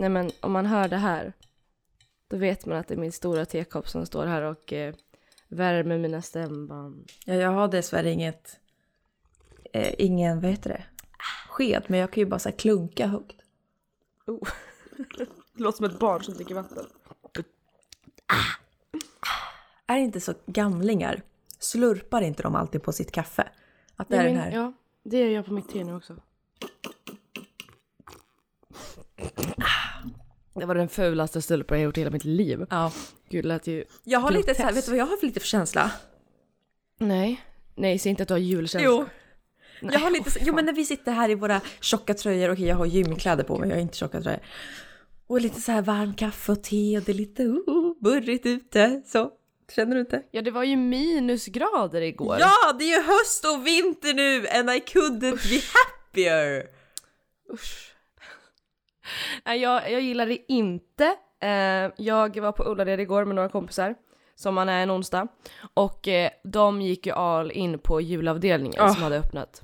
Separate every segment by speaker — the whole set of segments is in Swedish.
Speaker 1: Nej men om man hör det här, då vet man att det är min stora tekopp som står här och eh, värmer mina stämband.
Speaker 2: Ja, jag har dessvärre inget... Eh, ingen, vad heter det? Sked, men jag kan ju bara så klunka högt.
Speaker 1: Oh. det låter som ett barn som dricker vatten.
Speaker 2: Är inte så gamlingar, slurpar inte de alltid på sitt kaffe? Att det är den här...
Speaker 1: Ja, det gör jag på mitt te nu också. Det var den fulaste stulpen jag gjort i hela mitt liv.
Speaker 2: Ja.
Speaker 1: Gud, det lät ju...
Speaker 2: Jag har lite så här, vet du vad jag har för lite för känsla?
Speaker 1: Nej. Nej, säg inte att du har julkänsla.
Speaker 2: Jo.
Speaker 1: Nej,
Speaker 2: Jag har lite, så- jo men när vi sitter här i våra tjocka tröjor, okej jag har gymkläder på mig, jag har inte tjocka tröjor. Och lite så här varm kaffe och te och det är lite oh, burrigt ute. Så, känner du inte?
Speaker 1: Ja, det var ju minusgrader igår.
Speaker 2: Ja, det är ju höst och vinter nu and I couldn't be happier!
Speaker 1: Usch. Nej, jag, jag gillar det inte. Eh, jag var på Ullared igår med några kompisar, som man är en onsdag. Och eh, de gick ju all in på julavdelningen
Speaker 2: Ah.
Speaker 1: som hade öppnat.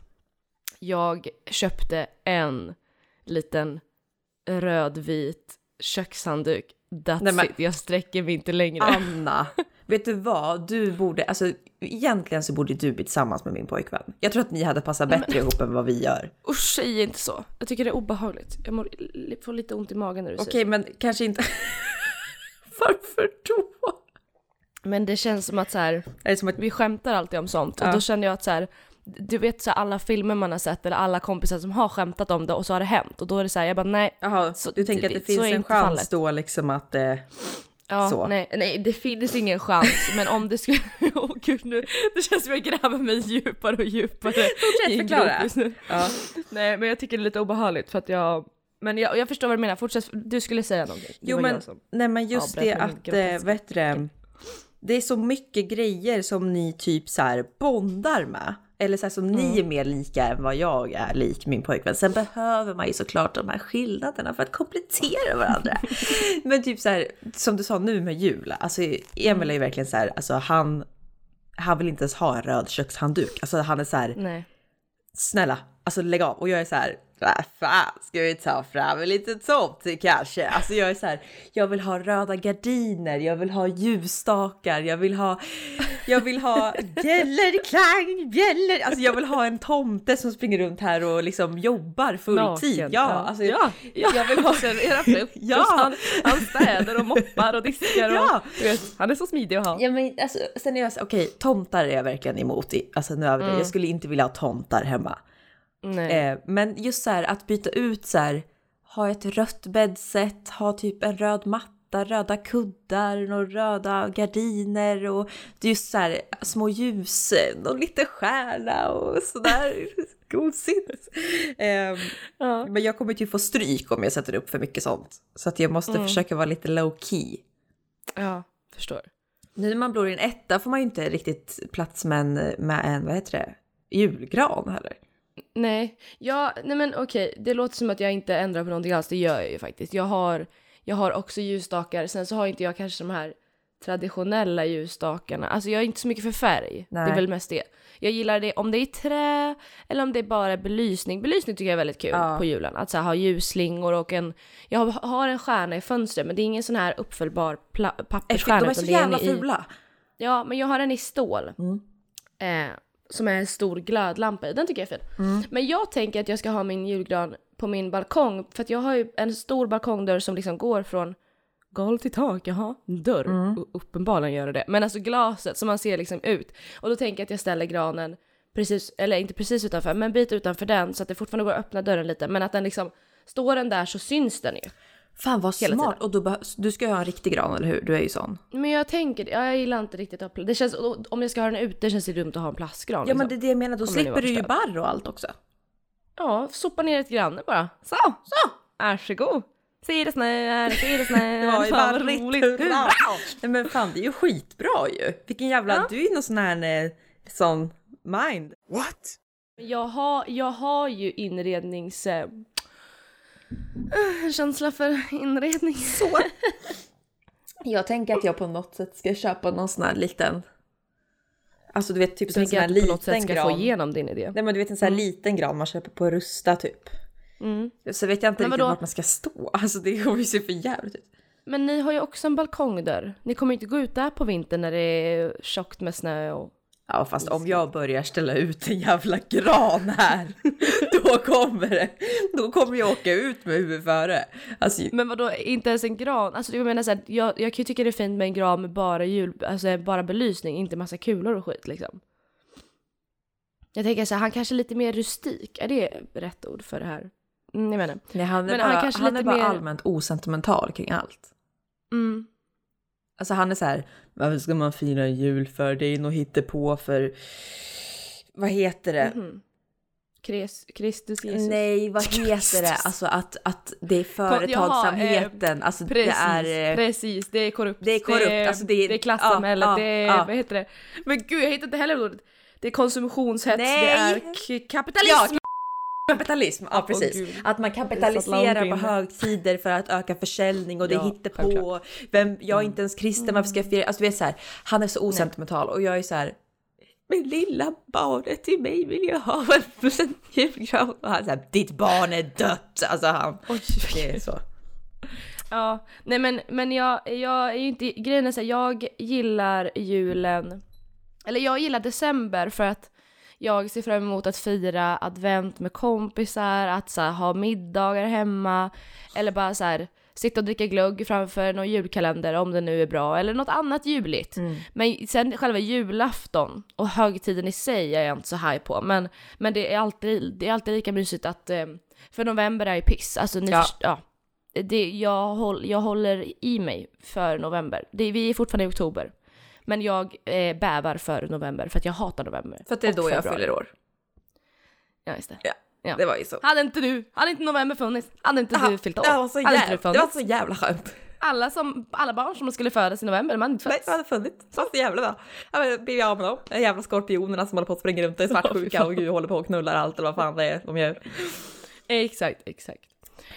Speaker 1: Jag köpte en liten rödvit kökshandduk. That's
Speaker 2: Nej, men-
Speaker 1: it, jag sträcker mig inte längre.
Speaker 2: Anna, vet du vad? Du borde, alltså egentligen så borde du bli tillsammans med min pojkvän. Jag tror att ni hade passat bättre ihop än vad vi gör.
Speaker 1: Usch, säg inte så. Jag tycker det är obehagligt. Jag mår, får lite ont i magen när du
Speaker 2: Okej,
Speaker 1: säger
Speaker 2: men kanske inte... Varför då?
Speaker 1: Men det känns som att så här,
Speaker 2: som att...
Speaker 1: vi skämtar alltid om sånt och
Speaker 2: Ja.
Speaker 1: då känner jag att så här, du vet så här, alla filmer man har sett eller alla kompisar som har skämtat om det och så har det hänt och då är det så här, jag bara nej.
Speaker 2: Jaha, du tänker att det finns en chans
Speaker 1: fallet.
Speaker 2: då liksom att... Eh,
Speaker 1: Ja,
Speaker 2: Så.
Speaker 1: Nej, nej, det finns ingen chans men om det skulle, åh gud nu, det känns som jag gräver mig djupare och djupare i en
Speaker 2: förklara.
Speaker 1: grop just nu.
Speaker 2: ja.
Speaker 1: Nej men jag tycker det är lite obehagligt för att jag, men jag, jag förstår vad du menar, fortsätt, du skulle säga någonting. Det
Speaker 2: Jo men,
Speaker 1: som-
Speaker 2: nej men just
Speaker 1: avbröt
Speaker 2: det att,
Speaker 1: groteska
Speaker 2: vet du det, det är så mycket grejer som ni typ så här bondar med. Eller så här, som ni är mer lika än vad jag är lik min pojkvän. Sen behöver man ju såklart de här skillnaderna för att komplettera varandra. Men typ så här, som du sa nu med jul. Alltså Emil är ju verkligen så här, alltså han, han vill inte ens ha en röd kökshandduk. Alltså han är så här,
Speaker 1: Nej.
Speaker 2: snälla, alltså lägg av. Och jag är så här, vad fan ska vi ta fram en liten tomte kanske? Alltså jag är så här, jag vill ha röda gardiner, jag vill ha ljusstakar, jag vill ha, jag vill ha bjällerklang, bjäller. Alltså jag vill ha en tomte som springer runt här och liksom jobbar fulltid. Ja, alltså
Speaker 1: ja, ja,
Speaker 2: jag vill ha
Speaker 1: servera frukost,
Speaker 2: Ja.
Speaker 1: han, han städar och moppar och diskar och
Speaker 2: Ja.
Speaker 1: vet, han är så smidig att ha.
Speaker 2: Ja men alltså, sen är jag så okej, tomtar är jag verkligen emot. i- Alltså nu över.
Speaker 1: Mm.
Speaker 2: Jag skulle inte vilja ha tomtar hemma. Eh, men just så här att byta ut så här, ha ett rött bäddset, ha typ en röd matta, röda kuddar och röda gardiner och det är just så här små ljus och lite stjärna och sådär gosigt. Eh,
Speaker 1: Ja.
Speaker 2: men jag kommer ju få stryk om jag sätter upp för mycket sånt. Så att jag måste
Speaker 1: Mm.
Speaker 2: försöka vara lite low key.
Speaker 1: ja, förstår.
Speaker 2: Nu när man bor i en etta får man ju inte riktigt plats med en, med en vad heter det, julgran heller.
Speaker 1: Nej, ja, nej men okej, det låter som att jag inte ändrar på någonting alls, det gör jag ju faktiskt. Jag har, jag har också ljusstakar, sen så har inte jag kanske de här traditionella ljusstakarna. Alltså jag är inte så mycket för färg, det
Speaker 2: Nej.
Speaker 1: är väl mest det. Jag gillar det om det är trä eller om det är bara belysning. Belysning tycker jag är väldigt kul
Speaker 2: Ja.
Speaker 1: på julen. Att så här, ha ljusslingor och en... Jag har- en stjärna i fönstret men det är ingen sån här uppfällbar pappersstjärna.
Speaker 2: de är så
Speaker 1: det
Speaker 2: jävla
Speaker 1: i-
Speaker 2: fula.
Speaker 1: Ja, men jag har en i stål.
Speaker 2: Mm.
Speaker 1: Eh, som är en stor glödlampa i. Den tycker jag är fin.
Speaker 2: Mm.
Speaker 1: Men jag tänker att jag ska ha min julgran på min balkong. För att jag har ju en stor balkongdörr som liksom går från golv till tak. Jaha, dörr.
Speaker 2: Mm.
Speaker 1: Uppenbarligen gör det det. Men alltså glaset som man ser liksom ut. Och då tänker jag att jag ställer granen precis, eller inte precis utanför, men en bit utanför den så att det fortfarande går att öppna dörren lite. Men att den liksom, står den där så syns den ju.
Speaker 2: Fan vad
Speaker 1: Hela
Speaker 2: smart!
Speaker 1: tiden.
Speaker 2: Och behövs, du ska ju ha en riktig gran, eller hur? Du är ju sån.
Speaker 1: Men jag tänker, ja, jag gillar inte riktigt att ha det känns, om jag ska ha den ute känns det dumt att ha en plastgran.
Speaker 2: Ja men
Speaker 1: liksom.
Speaker 2: det är det jag menar, då
Speaker 1: det
Speaker 2: slipper du ju barr och allt också.
Speaker 1: Ja, sopa ner ett granne bara. Så, så! Varsågod! Ser det snö, ser det snö. Fan, vad roligt.
Speaker 2: hurra! Nej men fan det är ju skitbra ju! Vilken jävla,
Speaker 1: Ja.
Speaker 2: du är ju någon sån här eh, sån mind.
Speaker 3: What?
Speaker 1: Jag har, jag har ju inrednings... Eh, eh, känsla för inredning.
Speaker 2: Så. Jag tänker att jag på något sätt ska köpa någon sån här liten, alltså du vet typ
Speaker 1: Du
Speaker 2: en sån
Speaker 1: tänker
Speaker 2: här
Speaker 1: att du på något
Speaker 2: liten
Speaker 1: sätt ska
Speaker 2: gran.
Speaker 1: få igenom din idé.
Speaker 2: Nej men du vet en sån här liten gran man köper på Rusta typ.
Speaker 1: Mm.
Speaker 2: Så vet jag inte
Speaker 1: Men
Speaker 2: riktigt
Speaker 1: vadå?
Speaker 2: vart man ska stå. Alltså det kommer ju se för jävligt ut.
Speaker 1: Men ni har ju också en balkongdörr. Ni kommer inte gå ut där på vintern när det är tjockt med snö och...
Speaker 2: Ja fast om jag börjar ställa ut en jävla gran här, då kommer det. Då kommer jag åka ut med huvudet före. Alltså,
Speaker 1: Men vadå, inte ens en gran? Alltså jag menar såhär, jag, jag kan ju tycka det är fint med en gran med bara jul, alltså bara belysning, inte massa kulor och skit liksom. Jag tänker såhär, han kanske är lite mer rustik, är det rätt ord för det här? Mm, jag menar.
Speaker 2: nej, han är
Speaker 1: Men
Speaker 2: bara,
Speaker 1: han
Speaker 2: han
Speaker 1: kanske
Speaker 2: är
Speaker 1: lite
Speaker 2: bara
Speaker 1: mer-
Speaker 2: allmänt osentimental kring allt.
Speaker 1: Mm.
Speaker 2: Alltså han är så här, varför ska man fira jul för? Det är nog på för vad heter det?
Speaker 1: Mhm. Kres, Kristus Jesus.
Speaker 2: Nej, vad heter det? Alltså att, att det är företagsamheten. alltså
Speaker 1: Precis,
Speaker 2: det är... eh,
Speaker 1: precis, det är korrupt.
Speaker 2: det är korrupt, alltså det är-
Speaker 1: det är klassamhället,
Speaker 2: ja,
Speaker 1: det är,
Speaker 2: ja.
Speaker 1: vad heter det? Men gud jag hittar inte heller ordet. Det är konsumtionshets,
Speaker 2: Nej.
Speaker 1: det är kapitalism.
Speaker 2: Ja, kapitalism, ja precis.
Speaker 1: gud.
Speaker 2: att man kapitaliserar på högtider för att öka försäljning och det
Speaker 1: Ja,
Speaker 2: hittar på. Vem, jag är inte ens kristen, varför ska jag fira? Alltså du vet så här, han är så osentimental och jag är så här. Men lilla barnet till mig vill jag ha en julgran. Och han säger ditt barn är dött. Alltså han,
Speaker 1: Oj,
Speaker 2: det är så.
Speaker 1: Ja, nej men, men jag, jag är ju inte, grejen är så här, jag gillar julen, eller jag gillar december för att jag ser fram emot att fira advent med kompisar, att så här, ha middagar hemma, eller bara så här sitta och dricka glögg framför någon julkalender om det nu är bra, eller något annat juligt. Men sen själva julafton och högtiden i sig är jag inte så high på, men, men det, är alltid, det är alltid lika mysigt att, eh, för november är ju piss, alltså ni
Speaker 2: Ja.
Speaker 1: först- ja det, jag, håll, jag håller i mig för november. Det, vi är fortfarande i oktober. Men jag eh, bävar för november för att jag hatar november.
Speaker 2: För att det är då jag
Speaker 1: februari.
Speaker 2: fyller år.
Speaker 1: Ja, just det.
Speaker 2: Ja,
Speaker 1: Ja.
Speaker 2: det var ju så.
Speaker 1: Hade inte du, hade inte november funnits, hade inte du fyllt år.
Speaker 2: Det var så, jävla,
Speaker 1: du
Speaker 2: det var så jävla skönt.
Speaker 1: alla, som, alla barn som skulle födas i november, de hade inte
Speaker 2: Nej,
Speaker 1: fötts.
Speaker 2: det hade funnits. Så så jävla bra. Jag av med dem. De jävla skorpionerna som håller på att springa runt och är svartsjuka och gud håller på och knullar allt eller vad fan det är de gör.
Speaker 1: Exakt, exakt.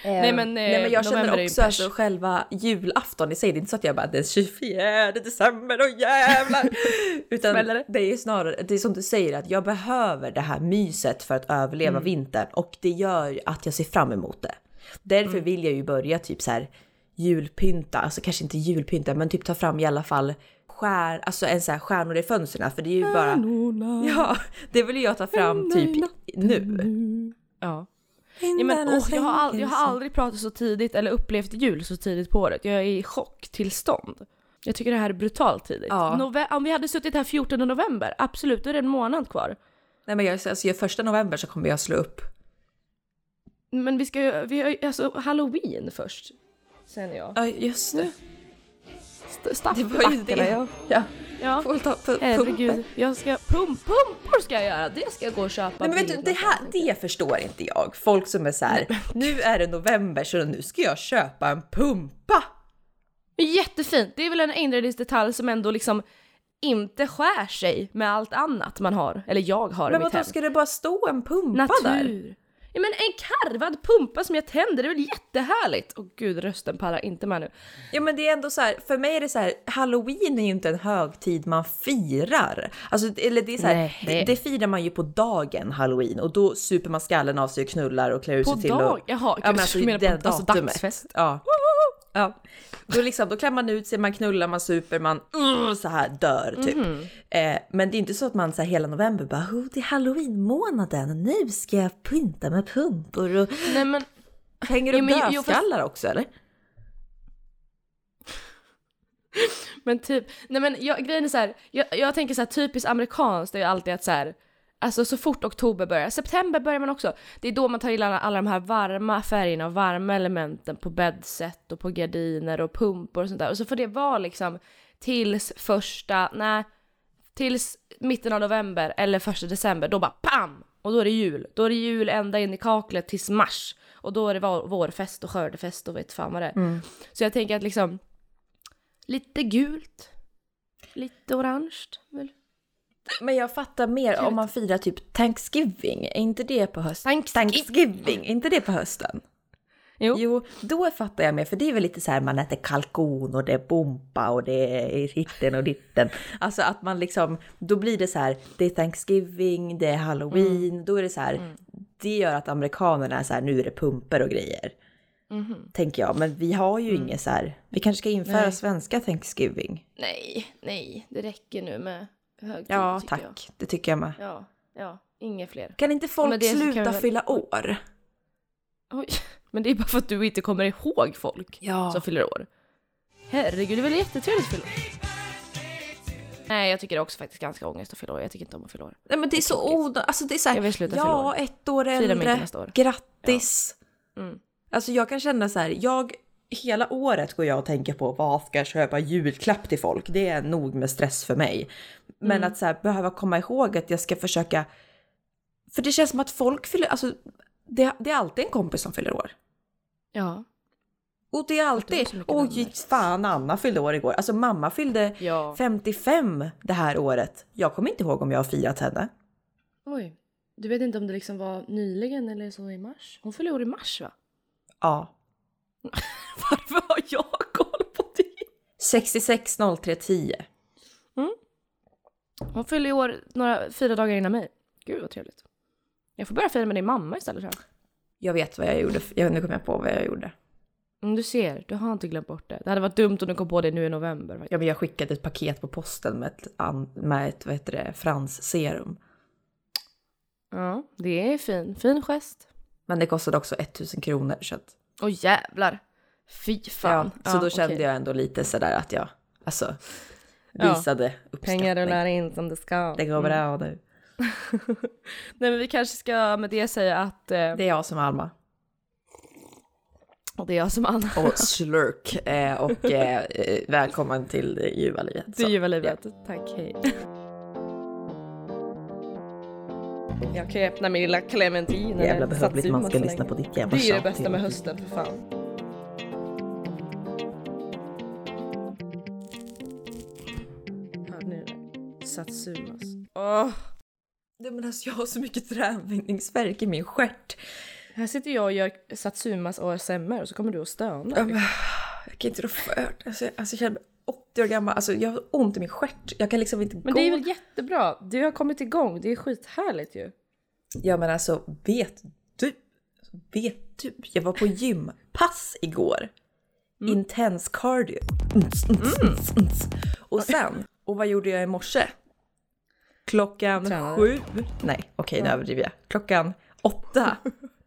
Speaker 1: Nej, men, eh,
Speaker 2: Nej men jag
Speaker 1: är
Speaker 2: känner också alltså själva julafton i sig, det är inte så att jag bara den 24 december, och jävlar! Utan
Speaker 1: det?
Speaker 2: är ju snarare, det är som du säger att jag behöver det här myset för att överleva
Speaker 1: Mm.
Speaker 2: vintern och det gör att jag ser fram emot det. Därför
Speaker 1: Mm.
Speaker 2: vill jag ju börja typ så här julpynta, alltså kanske inte julpynta men typ ta fram i alla fall skär, alltså en så här stjärnor i fönstren för det är ju bara, ja det vill jag ta fram typ nu.
Speaker 1: Ja. Ja, men, åh, jag, har all, jag har aldrig pratat så tidigt eller upplevt jul så tidigt på året. Jag är i chocktillstånd. Jag tycker det här är brutalt tidigt.
Speaker 2: Ja.
Speaker 1: Nove- om vi hade suttit här 14 november, absolut, då är det en månad kvar.
Speaker 2: Nej men jag, alltså, jag, första november så kommer jag slå upp
Speaker 1: Men vi ska ju, vi har alltså halloween först. Sen jag.
Speaker 2: Ja just det.
Speaker 1: St-
Speaker 2: Det var ju det.
Speaker 1: Ja.
Speaker 2: Ja.
Speaker 1: Ja.
Speaker 2: Får ta pu-
Speaker 1: Herregud, jag ska, pump, pumpor ska jag göra, det ska jag gå och köpa.
Speaker 2: Nej men vet du, det här, det förstår inte jag. Folk som är så här, nu är det november så nu ska jag köpa en pumpa.
Speaker 1: Jättefint, det är väl en inredningsdetalj som ändå liksom inte skär sig med allt annat man har, eller jag har
Speaker 2: Men
Speaker 1: i mitt
Speaker 2: vadå,
Speaker 1: hem.
Speaker 2: ska det bara stå en pumpa där?
Speaker 1: Natur. Ja men en karvad pumpa som jag tänder, det är väl jättehärligt? Åh gud, rösten pallar inte med nu.
Speaker 2: Ja men det är ändå så här, för mig är det så här, halloween är ju inte en högtid man firar. Alltså, eller det är så här, det, det firar man ju på dagen halloween och då super man skallen av sig och knullar och klär ut
Speaker 1: På
Speaker 2: sig till och...
Speaker 1: Jaha,
Speaker 2: Ja, men alltså,
Speaker 1: du menar på alltså,
Speaker 2: datumet.
Speaker 1: dagsfest?
Speaker 2: Ja. Ja. Då, liksom, då klär man ut sig, man knullar, man super, man uh, så här dör typ.
Speaker 1: Mhm.
Speaker 2: Eh, men det är inte så att man så här, hela november bara oh, det är halloween-månaden, nu ska jag pynta med pumpor och
Speaker 1: Nej men,
Speaker 2: hänger upp
Speaker 1: men- jo, fast-
Speaker 2: dödskallar också eller?
Speaker 1: men typ, nej men jag, grejen är så här, jag, jag tänker så här typiskt amerikanskt är ju alltid att så här, alltså så fort oktober börjar, september börjar man också, det är då man tar in alla, alla de här varma färgerna och varma elementen på bäddset och på gardiner och pumpor och sånt där och så får det vara liksom tills första, nej, tills mitten av november eller första december, då bara PAM! Och då är det jul. Då är det jul ända in i kaklet tills mars. Och då är det vår, vårfest och skördefest och vet fan vad det är. Så jag tänker att liksom lite gult, lite orange. Väl?
Speaker 2: Men jag fattar mer om man firar typ Thanksgiving, är inte det på hösten?
Speaker 1: Thanksgiving.
Speaker 2: Thanksgiving, är inte det på hösten?
Speaker 1: Jo.
Speaker 2: Jo, då fattar jag mer, för det är väl lite så här man äter kalkon och det är bompa och det är hitten och ditten. Alltså att man liksom, då blir det så här, det är Thanksgiving, det är Halloween, då är det så här, det gör att amerikanerna är så här, nu är det pumper och grejer.
Speaker 1: Mhm.
Speaker 2: Tänker jag, men vi har ju inget så här, vi kanske ska införa
Speaker 1: Nej.
Speaker 2: svenska Thanksgiving.
Speaker 1: Nej, nej, det räcker nu med högtid
Speaker 2: Ja,
Speaker 1: tycker
Speaker 2: tack.
Speaker 1: jag.
Speaker 2: Det tycker jag med.
Speaker 1: Ja, ja, inget fler.
Speaker 2: Kan inte folk
Speaker 1: det vi
Speaker 2: sluta
Speaker 1: väl-
Speaker 2: fylla år?
Speaker 1: Oj, men det är bara för att du inte kommer ihåg folk
Speaker 2: Ja.
Speaker 1: som fyller år. Herregud, det är väl jättetrevligt att fylla år? Nej, jag tycker det är också faktiskt ganska ångest att fylla år. Jag tycker inte om att fylla år.
Speaker 2: Nej men det är så
Speaker 1: Tråkigt.
Speaker 2: onödigt. Alltså det är så här,
Speaker 1: Jag vill sluta
Speaker 2: ja,
Speaker 1: år.
Speaker 2: ett år äldre,
Speaker 1: nästa år.
Speaker 2: grattis.
Speaker 1: Mm.
Speaker 2: Alltså jag kan känna så här, jag hela året går jag och tänker på vad ska jag köpa julklapp till folk. Det är nog med stress för mig. Men
Speaker 1: Mm.
Speaker 2: att så här, behöva komma ihåg att jag ska försöka. För det känns som att folk fyller, alltså det, det är alltid en kompis som fyller år.
Speaker 1: Ja.
Speaker 2: Och det är alltid, oj fan Anna fyllde år igår. Alltså mamma fyllde
Speaker 1: Ja.
Speaker 2: 55 det här året. Jag kommer inte ihåg om jag har firat henne.
Speaker 1: Oj. Du vet inte om det liksom var nyligen eller så i mars? Hon fyller år i mars va?
Speaker 2: Ja.
Speaker 1: Varför har jag koll på det?
Speaker 2: 66 03 10.
Speaker 1: Hon fyller i år några, fyra dagar innan mig. Gud vad trevligt. Jag får börja fira med din mamma istället tror jag.
Speaker 2: Jag vet vad jag gjorde. Jag, nu kommer jag på vad jag gjorde.
Speaker 1: Mm, du ser, du har inte glömt bort det. Det hade varit dumt om du kom på det nu i november.
Speaker 2: Ja, men jag skickade ett paket på posten med ett, med ett vad heter det, Frans serum.
Speaker 1: Ja, det är fin. Fin gest.
Speaker 2: Men det kostade också 1000 kronor. Så, att,
Speaker 1: Åh jävlar. Fy fan.
Speaker 2: ja, så då
Speaker 1: Ja,
Speaker 2: kände
Speaker 1: okej.
Speaker 2: jag ändå lite sådär att jag alltså,
Speaker 1: Ja.
Speaker 2: visade uppskattning.
Speaker 1: Pengar rullar in som det ska.
Speaker 2: Det går bra nu.
Speaker 1: Nej men vi kanske ska med det säga att eh,
Speaker 2: Det är jag som är Alma.
Speaker 1: och det är jag som Anna.
Speaker 2: Och slurk. Eh, och eh, eh, välkommen till det ljuva livet.
Speaker 1: Det ljuva livet. Tack, hej. Jag kan ju öppna min lilla clementin.
Speaker 2: Jävla behövligt man ska lyssna på ditt jävla
Speaker 1: Det är det
Speaker 2: tjat
Speaker 1: bästa med hösten för fan. Satsumas. Åh!
Speaker 2: Nej, men alltså, jag har så mycket träningsvärk i min stjärt.
Speaker 1: Här sitter jag och gör Satsumas ASMR och så kommer du och stönar.
Speaker 2: Men, Jag kan inte rå för det. Alltså, alltså, jag känner mig 80 år gammal. Alltså, jag har ont i min stjärt. Jag kan liksom inte
Speaker 1: Men
Speaker 2: gå.
Speaker 1: det är väl jättebra? Du har kommit igång, det är skithärligt ju.
Speaker 2: Ja men alltså vet du? Vet du? Jag var på gympass igår.
Speaker 1: Mm.
Speaker 2: Intens cardio. Ns, ns. Och sen, och vad gjorde jag i morse? Klockan
Speaker 1: Tränade.
Speaker 2: sju. Nej okej nu överdriver jag. Klockan åtta.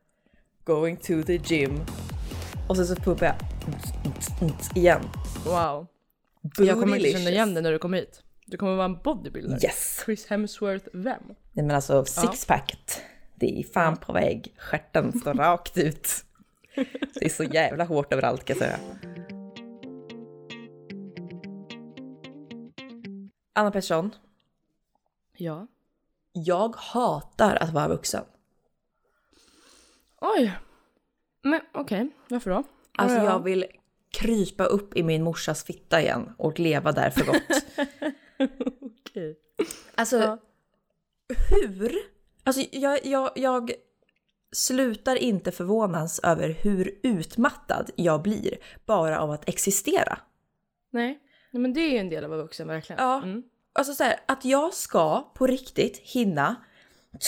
Speaker 2: Going to the gym. Och sen så pumpar jag igen.
Speaker 1: Wow. Jag kommer inte
Speaker 2: Bootylicious.
Speaker 1: känna igen dig när du kommer hit. Du kommer vara en bodybuilder.
Speaker 2: Yes!
Speaker 1: Chris Hemsworth vem?
Speaker 2: Nej men alltså sixpacket. Det är fan på väg. Stjärten står rakt ut. Det är så jävla hårt överallt kan jag säga. Anna Pettersson,
Speaker 1: Ja.
Speaker 2: jag hatar att vara vuxen.
Speaker 1: Oj. Men okej, varför då?
Speaker 2: Alltså
Speaker 1: Ja, ja.
Speaker 2: jag vill krypa upp i min morsas fitta igen och leva där för gott.
Speaker 1: Okej.
Speaker 2: Alltså
Speaker 1: Ja.
Speaker 2: hur? Alltså jag, jag, jag slutar inte förvånas över hur utmattad jag blir bara av att existera.
Speaker 1: Nej. Nej men det är ju en del av att vara vuxen verkligen.
Speaker 2: Ja.
Speaker 1: Mm.
Speaker 2: Alltså så här, att jag ska på riktigt hinna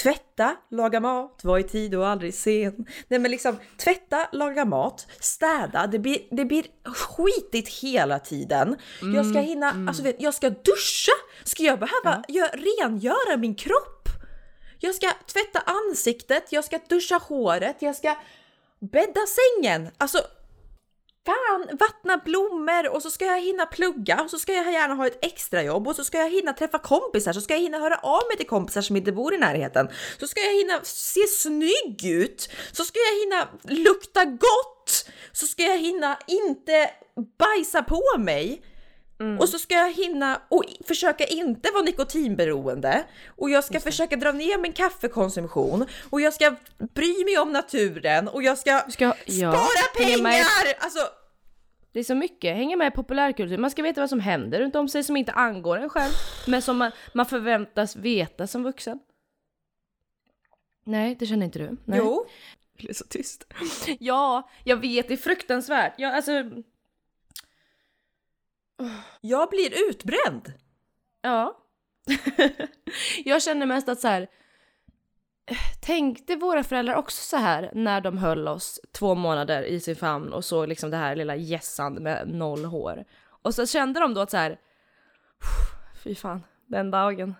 Speaker 2: tvätta, laga mat, vara i tid och aldrig sen. Nej men liksom tvätta, laga mat, städa, det blir, det blir skitigt hela tiden. jag ska hinna, alltså vet, jag ska duscha, ska jag behöva gö- rengöra min kropp? Jag ska tvätta ansiktet, jag ska duscha håret, jag ska bädda sängen. Alltså Fan, vattna blommor och så ska jag hinna plugga och så ska jag gärna ha ett extrajobb och så ska jag hinna träffa kompisar så ska jag hinna höra av mig till kompisar som inte bor i närheten. Så ska jag hinna se snygg ut, så ska jag hinna lukta gott, så ska jag hinna inte bajsa på mig. Och så ska jag hinna och försöka inte vara nikotinberoende och jag ska försöka dra ner min kaffekonsumtion och jag ska bry mig om naturen och jag ska,
Speaker 1: ska ja,
Speaker 2: spara pengar!
Speaker 1: med-
Speaker 2: Alltså,
Speaker 1: Det är så mycket, hänga med i populärkultur. Man ska veta vad som händer runt om sig som inte angår en själv. Men som man, man förväntas veta som vuxen. Nej, det känner inte du? Nej.
Speaker 2: jo.
Speaker 1: Det är så tyst. Ja, jag vet, det är fruktansvärt. Jag, alltså,
Speaker 2: jag blir utbränd.
Speaker 1: ja. jag känner mest att så här. tänkte våra föräldrar också så här när de höll oss två månader i sin famn och såg liksom det här lilla gässan med noll hår. Och så kände de då att så här, fy fan, den dagen.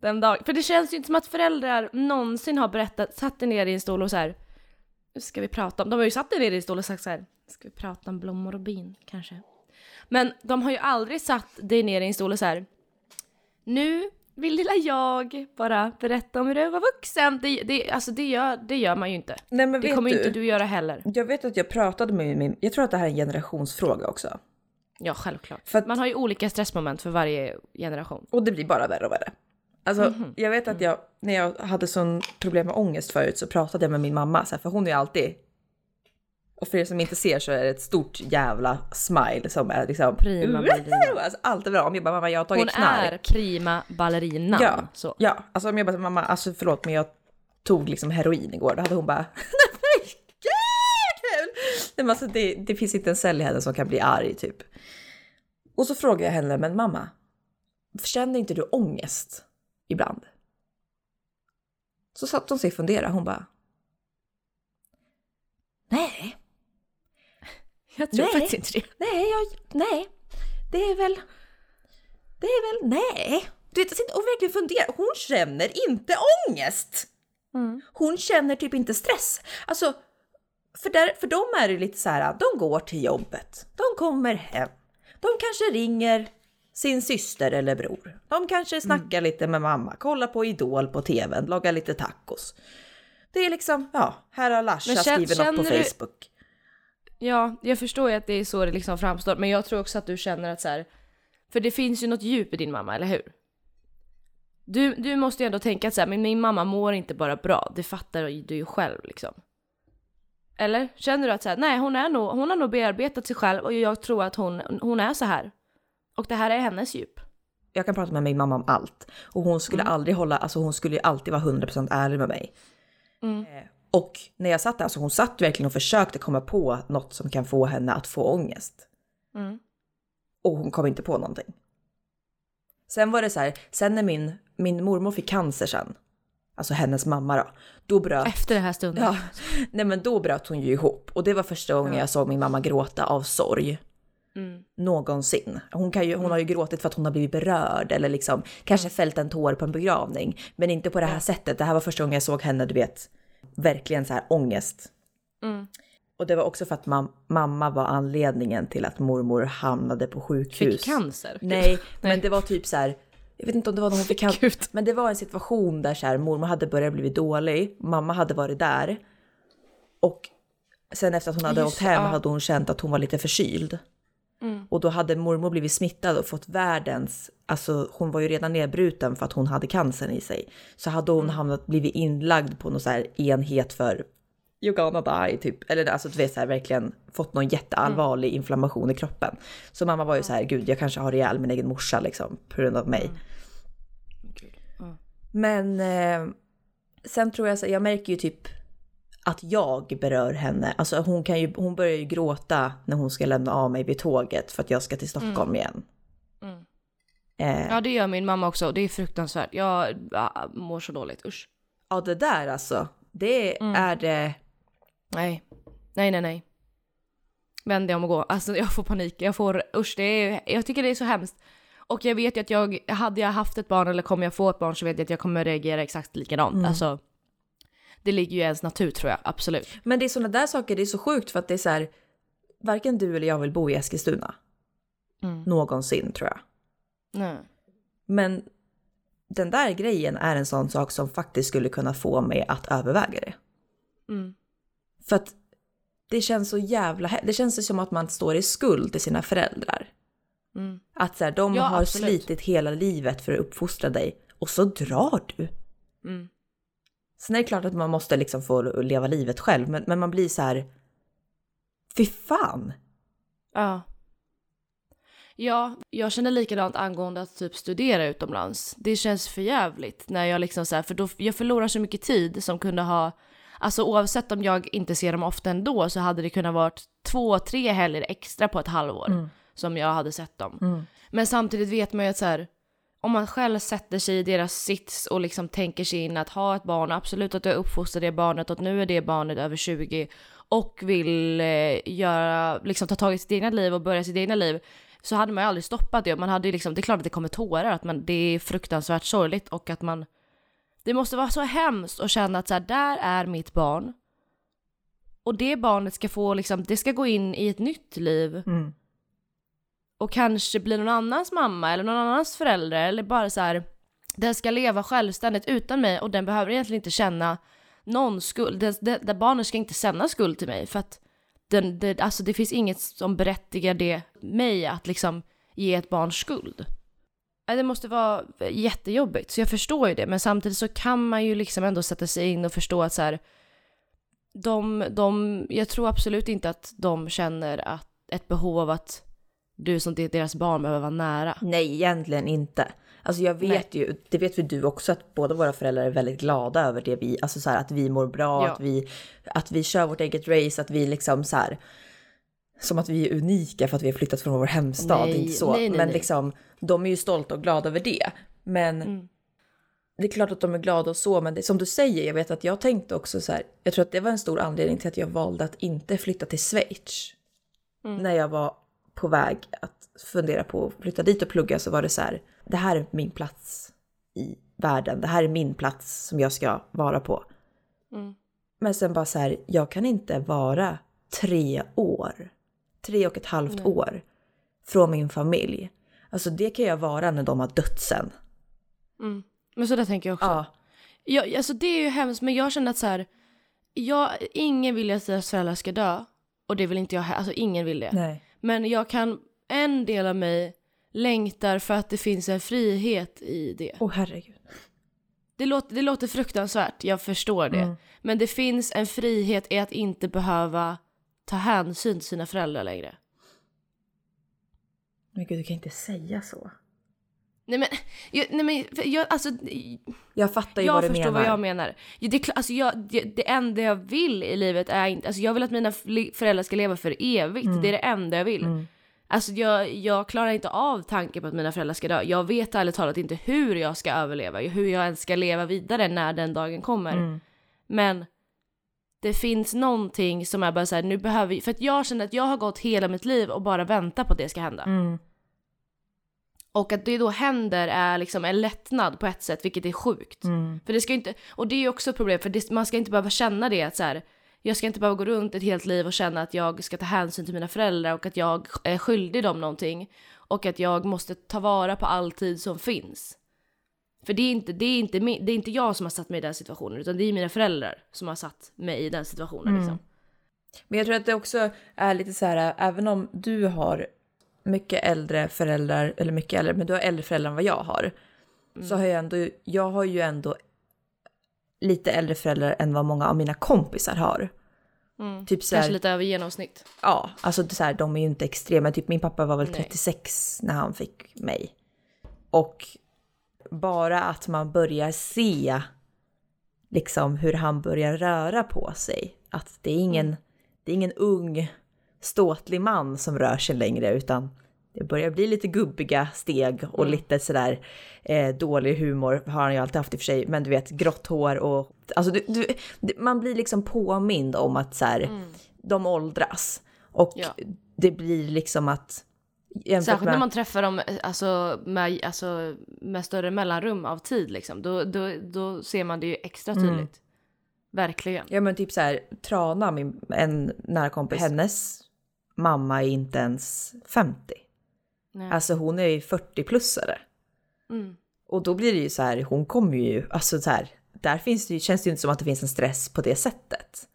Speaker 1: Den dagen. För det känns ju inte som att föräldrar någonsin har berättat, satt dig ner i en stol och så här, nu ska vi prata om, de har ju satt dig ner i en stol och sagt så här, ska vi prata om blommor och bin kanske? Men de har ju aldrig satt dig ner i en stol och så här, nu vill lilla jag bara berätta om hur du var vuxen. Det, det, alltså det, gör, det gör man ju inte.
Speaker 2: Nej, men
Speaker 1: det kommer
Speaker 2: du,
Speaker 1: inte du göra heller.
Speaker 2: Jag vet att jag pratade med min, jag tror att det här är en generationsfråga också.
Speaker 1: Ja, självklart.
Speaker 2: För att-
Speaker 1: Man har ju olika stressmoment för varje generation.
Speaker 2: Och det blir bara värre och värre. Alltså,
Speaker 1: Mhm.
Speaker 2: jag vet att jag, när jag hade sån problem med ångest förut så pratade jag med min mamma, så här, för hon är ju alltid... Och för er som inte ser så är det ett stort jävla smile som är liksom...
Speaker 1: Prima ballerina.
Speaker 2: Alltså, allt är bra. Om jag bara, mamma jag har tagit
Speaker 1: Hon
Speaker 2: knark.
Speaker 1: är prima ballerina.
Speaker 2: Ja,
Speaker 1: Så.
Speaker 2: ja, alltså om jag bara, mamma, alltså förlåt men jag tog liksom heroin igår, då hade hon bara, nej kul! Nej men alltså det, det finns inte en cell i henne som kan bli arg typ. Och så frågade jag henne, men mamma, känner inte du ångest ibland? Så satt hon sig och funderade, hon bara, nej,
Speaker 1: Jag tror
Speaker 2: Nej.
Speaker 1: faktiskt inte det.
Speaker 2: nej, jag, nej, det är väl, det är väl, nej. Du vet, och verkligen funderar, hon känner inte ångest! Hon känner typ inte stress. Alltså, för, där, för dem är det lite så här, de går till jobbet, de kommer hem, de kanske ringer sin syster eller bror. De kanske snackar lite med mamma, kollar på Idol på tvn, lagar lite tacos. Det är liksom, ja, här har
Speaker 1: kän-
Speaker 2: skrivit något på
Speaker 1: känner du-
Speaker 2: Facebook.
Speaker 1: Ja, jag förstår ju att det är så det liksom framstår, men jag tror också att du känner att så här, för det finns ju något djup i din mamma, eller hur? Du, du måste ju ändå tänka att så här, men min mamma mår inte bara bra, det fattar du ju själv liksom. Eller? Känner du att så här, nej hon, är nog, hon har nog bearbetat sig själv och jag tror att hon, hon är så här. Och det här är hennes djup.
Speaker 2: Jag kan prata med min mamma om allt och hon skulle aldrig hålla, alltså hon skulle ju alltid vara 100% ärlig med mig. Eh, Och när jag satt där, alltså hon satt verkligen och försökte komma på något som kan få henne att få ångest.
Speaker 1: Mm.
Speaker 2: Och hon kom inte på någonting. Sen var det så här, sen när min, min mormor fick cancer sen, alltså hennes mamma då, då bröt,
Speaker 1: Efter den här stunden.
Speaker 2: ja, nej men då bröt hon ju ihop. Och det var första gången jag såg min mamma gråta av sorg.
Speaker 1: Mm.
Speaker 2: Någonsin. Hon, kan ju, hon har ju gråtit för att hon har blivit berörd eller liksom kanske fällt en tår på en begravning. Men inte på det här sättet. Det här var första gången jag såg henne, du vet, verkligen så här ångest.
Speaker 1: Mm.
Speaker 2: Och det var också för att mam- mamma var anledningen till att mormor hamnade på sjukhus.
Speaker 1: Fick cancer.
Speaker 2: Nej, men det var typ så här. Jag vet inte om det var när hon fick cancer. Men det var en situation där så här, mormor hade börjat bli dålig. Mamma hade varit där. Och sen efter att hon hade
Speaker 1: Just
Speaker 2: åkt hem
Speaker 1: ja.
Speaker 2: Hade hon känt att hon var lite förkyld. Och då hade mormor blivit smittad och fått världens, alltså hon var ju redan nedbruten för att hon hade cancern i sig. Så hade
Speaker 1: Mm.
Speaker 2: hon hamnat, blivit inlagd på någon så här enhet för you're gonna die typ. Eller alltså du vet så här verkligen fått någon jätteallvarlig
Speaker 1: Mm.
Speaker 2: inflammation i kroppen. Så mamma var ju så här, gud jag kanske har ihjäl min egen morsa liksom på grund av mig.
Speaker 1: Mm. Gud. Ja.
Speaker 2: Men eh, sen tror jag så jag märker ju typ att jag berör henne. Alltså hon, kan ju, hon börjar ju gråta när hon ska lämna av mig vid tåget för att jag ska till Stockholm igen.
Speaker 1: Mm.
Speaker 2: Eh,
Speaker 1: Ja det gör min mamma också, det är fruktansvärt. Jag ah, mår så dåligt, usch.
Speaker 2: ja det där alltså, det
Speaker 1: Mm.
Speaker 2: är det.
Speaker 1: Nej, nej, nej, nej. Vänd dig om och gå. Alltså jag får panik, jag får usch, det är, jag tycker det är så hemskt. Och jag vet ju att jag, hade jag haft ett barn eller kommer jag få ett barn så vet jag att jag kommer reagera exakt likadant. Alltså, det ligger ju i ens natur tror jag, absolut.
Speaker 2: Men det är sådana där saker, det är så sjukt för att det är så här, varken du eller jag vill bo i Eskilstuna.
Speaker 1: Mm.
Speaker 2: Någonsin tror jag.
Speaker 1: Nej.
Speaker 2: Men den där grejen är en sån sak som faktiskt skulle kunna få mig att överväga det.
Speaker 1: Mm.
Speaker 2: För att det känns så jävla... Det känns som att man står i skuld till sina föräldrar.
Speaker 1: Mm.
Speaker 2: Att så här, de
Speaker 1: Ja,
Speaker 2: har
Speaker 1: absolut.
Speaker 2: slitit hela livet för att uppfostra dig och så drar du.
Speaker 1: Mm.
Speaker 2: Sen är det klart att man måste liksom få leva livet själv, men, men man blir så här... Fy fan!
Speaker 1: Ja. Ja, jag känner likadant angående att typ studera utomlands. Det känns för jävligt när jag liksom så här, för då jag förlorar så mycket tid som kunde ha, alltså oavsett om jag inte ser dem ofta ändå så hade det kunnat varit två, tre helger extra på ett halvår som jag hade sett dem. Men samtidigt vet man ju att så här, om man själv sätter sig i deras sits och liksom tänker sig in att ha ett barn, absolut att du uppfostrar det barnet och att nu är det barnet över 20 och vill eh, göra, liksom ta tag i sitt egna liv och börja sitt egna liv så hade man ju aldrig stoppat det. Man hade liksom, det är klart att det kommer tårar, att man, det är fruktansvärt sorgligt och att man det måste vara så hemskt att känna att så här, där är mitt barn. Och det barnet ska få liksom, det ska gå in i ett nytt liv.
Speaker 2: Mm.
Speaker 1: Och kanske bli någon annans mamma eller någon annans förälder eller bara så här. Den ska leva självständigt utan mig och den behöver egentligen inte känna någon skuld. Det, det, det barnet ska inte känna skuld till mig för att den, det, alltså det finns inget som berättigar det mig att liksom ge ett barn skuld. Det måste vara jättejobbigt, så jag förstår ju det. Men samtidigt så kan man ju liksom ändå sätta sig in och förstå att så här, de, de, jag tror absolut inte att de känner att ett behov av att du som deras barn behöver vara nära.
Speaker 2: Nej, egentligen inte. Alltså jag vet Nej. ju, det vet väl du också, att båda våra föräldrar är väldigt glada över det vi, alltså så här, att vi mår bra, ja. att, vi, att vi kör vårt eget race, att vi liksom så här, som att vi är unika för att vi har flyttat från vår hemstad, nej, inte så. Nej, nej, men liksom, de är ju stolta och glada över det. Men mm. det är klart att de är glada och så, men det, som du säger, jag vet att jag tänkte också så här, jag tror att det var en stor anledning till att jag valde att inte flytta till Schweiz. Mm. När jag var på väg att fundera på att flytta dit och plugga så var det så här, det här är min plats i världen, det här är min plats som jag ska vara på. Mm. Men sen bara så här, jag kan inte vara tre år, tre och ett halvt Nej. år från min familj. Alltså det kan jag vara när de har dött sen.
Speaker 1: Mm. Men så där tänker jag också. Ja. Jag, alltså det är ju hemskt men jag känner att så här, jag, ingen vill att deras föräldrar ska dö. Och det vill inte jag alltså ingen vill det.
Speaker 2: Nej.
Speaker 1: Men jag kan, en del av mig längtar för att det finns en frihet i det.
Speaker 2: Åh oh, herregud.
Speaker 1: Det låter, det låter fruktansvärt, jag förstår det. Mm. Men det finns en frihet i att inte behöva ta hänsyn till sina föräldrar längre.
Speaker 2: Men gud, du kan inte säga så.
Speaker 1: Nej men, jag, nej men jag, alltså,
Speaker 2: jag fattar ju vad du menar.
Speaker 1: Jag förstår vad jag menar. Det, alltså jag, det, det enda jag vill i livet är inte, alltså jag vill att mina föräldrar ska leva för evigt. Mm. Det är det enda jag vill. Mm. Alltså jag, jag klarar inte av tanken på att mina föräldrar ska dö. Jag vet ärligt talat inte hur jag ska överleva, hur jag ens ska leva vidare när den dagen kommer. Mm. Men det finns någonting som är bara såhär, nu behöver för att jag känner att jag har gått hela mitt liv och bara väntat på att det ska hända.
Speaker 2: Mm.
Speaker 1: Och att det då händer är liksom en lättnad på ett sätt, vilket är sjukt.
Speaker 2: Mm.
Speaker 1: För det ska inte, och det är ju också ett problem, för det, man ska inte behöva känna det att så här, jag ska inte behöva gå runt ett helt liv och känna att jag ska ta hänsyn till mina föräldrar och att jag är skyldig dem någonting. Och att jag måste ta vara på all tid som finns. För det är, inte, det, är inte, det är inte jag som har satt mig i den situationen utan det är mina föräldrar som har satt mig i den situationen. Mm. Liksom.
Speaker 2: Men jag tror att det också är lite så här, även om du har mycket äldre föräldrar, eller mycket äldre, men du har äldre föräldrar än vad jag har. Mm. Så har jag ändå, jag har ju ändå lite äldre föräldrar än vad många av mina kompisar har.
Speaker 1: Mm. Typ så här, Kanske lite över genomsnitt.
Speaker 2: Ja, alltså så här, de är ju inte extrema. Typ min pappa var väl 36 Nej. när han fick mig. Och bara att man börjar se liksom hur han börjar röra på sig. Att det är ingen, mm. det är ingen ung ståtlig man som rör sig längre utan det börjar bli lite gubbiga steg och mm. lite sådär eh, dålig humor har han ju alltid haft i och för sig, men du vet grått hår och alltså du, du, man blir liksom påmind om att så här, mm. de åldras och ja. det blir liksom att
Speaker 1: Särskilt med... när man träffar dem alltså, med, alltså, med större mellanrum av tid liksom. Då, då, då ser man det ju extra tydligt. Mm. Verkligen.
Speaker 2: Ja men typ så här, Trana, min, en nära kompis, hennes mamma är inte ens 50. Nej. Alltså hon är ju 40-plussare.
Speaker 1: Mm.
Speaker 2: Och då blir det ju så här, hon kommer ju, alltså så här, där finns det ju, känns det ju inte som att det finns en stress på det sättet.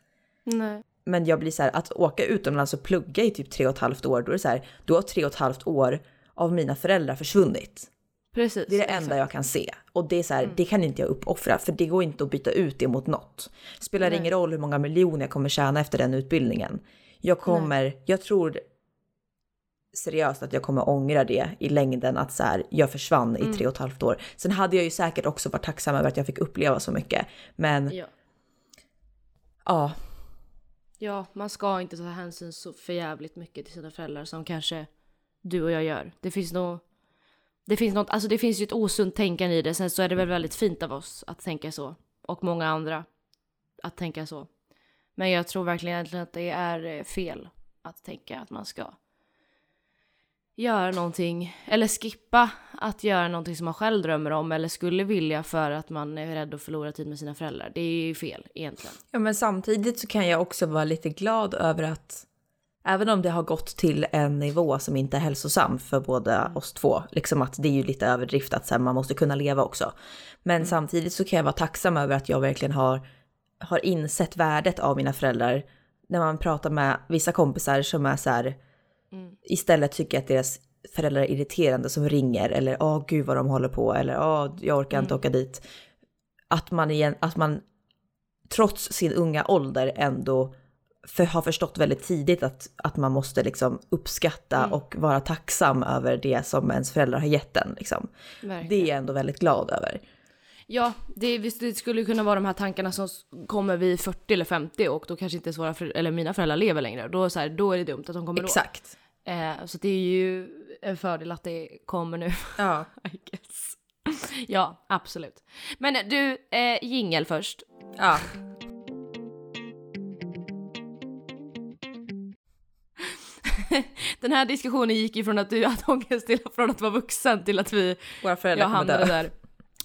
Speaker 1: Nej.
Speaker 2: Men jag blir så här, att åka utomlands och plugga i typ tre och ett halvt år, då är det så här, då har tre och ett halvt år av mina föräldrar försvunnit.
Speaker 1: Precis.
Speaker 2: Det är det enda exakt. jag kan se. Och det är så här, mm. det kan inte jag uppoffra för det går inte att byta ut det mot något. Spelar Nej. ingen roll hur många miljoner jag kommer tjäna efter den utbildningen. Jag kommer, Nej. jag tror seriöst att jag kommer ångra det i längden att så här, jag försvann mm. i tre och ett halvt år. Sen hade jag ju säkert också varit tacksam över att jag fick uppleva så mycket. Men
Speaker 1: ja.
Speaker 2: ja.
Speaker 1: Ja, man ska inte ta hänsyn så förjävligt mycket till sina föräldrar som kanske du och jag gör. Det finns nog det finns något, alltså det finns ju ett osunt tänkande i det. Sen så är det väl väldigt fint av oss att tänka så. Och många andra att tänka så. Men jag tror verkligen egentligen att det är eh, fel att tänka att man ska göra någonting, eller skippa att göra någonting som man själv drömmer om eller skulle vilja för att man är rädd att förlora tid med sina föräldrar. Det är ju fel egentligen.
Speaker 2: Ja, men samtidigt så kan jag också vara lite glad över att även om det har gått till en nivå som inte är hälsosam för båda oss två, liksom att det är ju lite överdrift att så här, man måste kunna leva också. Men mm. samtidigt så kan jag vara tacksam över att jag verkligen har, har insett värdet av mina föräldrar när man pratar med vissa kompisar som är så här, mm. istället tycker att deras föräldrar är irriterande som ringer eller åh oh, gud vad de håller på eller åh oh, jag orkar inte mm. åka dit. Att man, igen, att man trots sin unga ålder ändå för, har förstått väldigt tidigt att, att man måste liksom uppskatta mm. och vara tacksam över det som ens föräldrar har gett en. Liksom. Det är jag ändå väldigt glad över.
Speaker 1: Ja, det, det skulle kunna vara de här tankarna som kommer vid 40 eller 50 och då kanske inte våra föräldrar, eller mina föräldrar lever längre. Då, så här, då är det dumt att de kommer
Speaker 2: Exakt.
Speaker 1: då. Eh, så det är ju en fördel att det kommer nu.
Speaker 2: Ja.
Speaker 1: I guess. ja, absolut. Men du, eh, jingel först.
Speaker 2: Ja.
Speaker 1: Den här diskussionen gick ju från att du hade ångest till från att vara vuxen till att vi...
Speaker 2: Våra föräldrar kommer dö.
Speaker 1: där.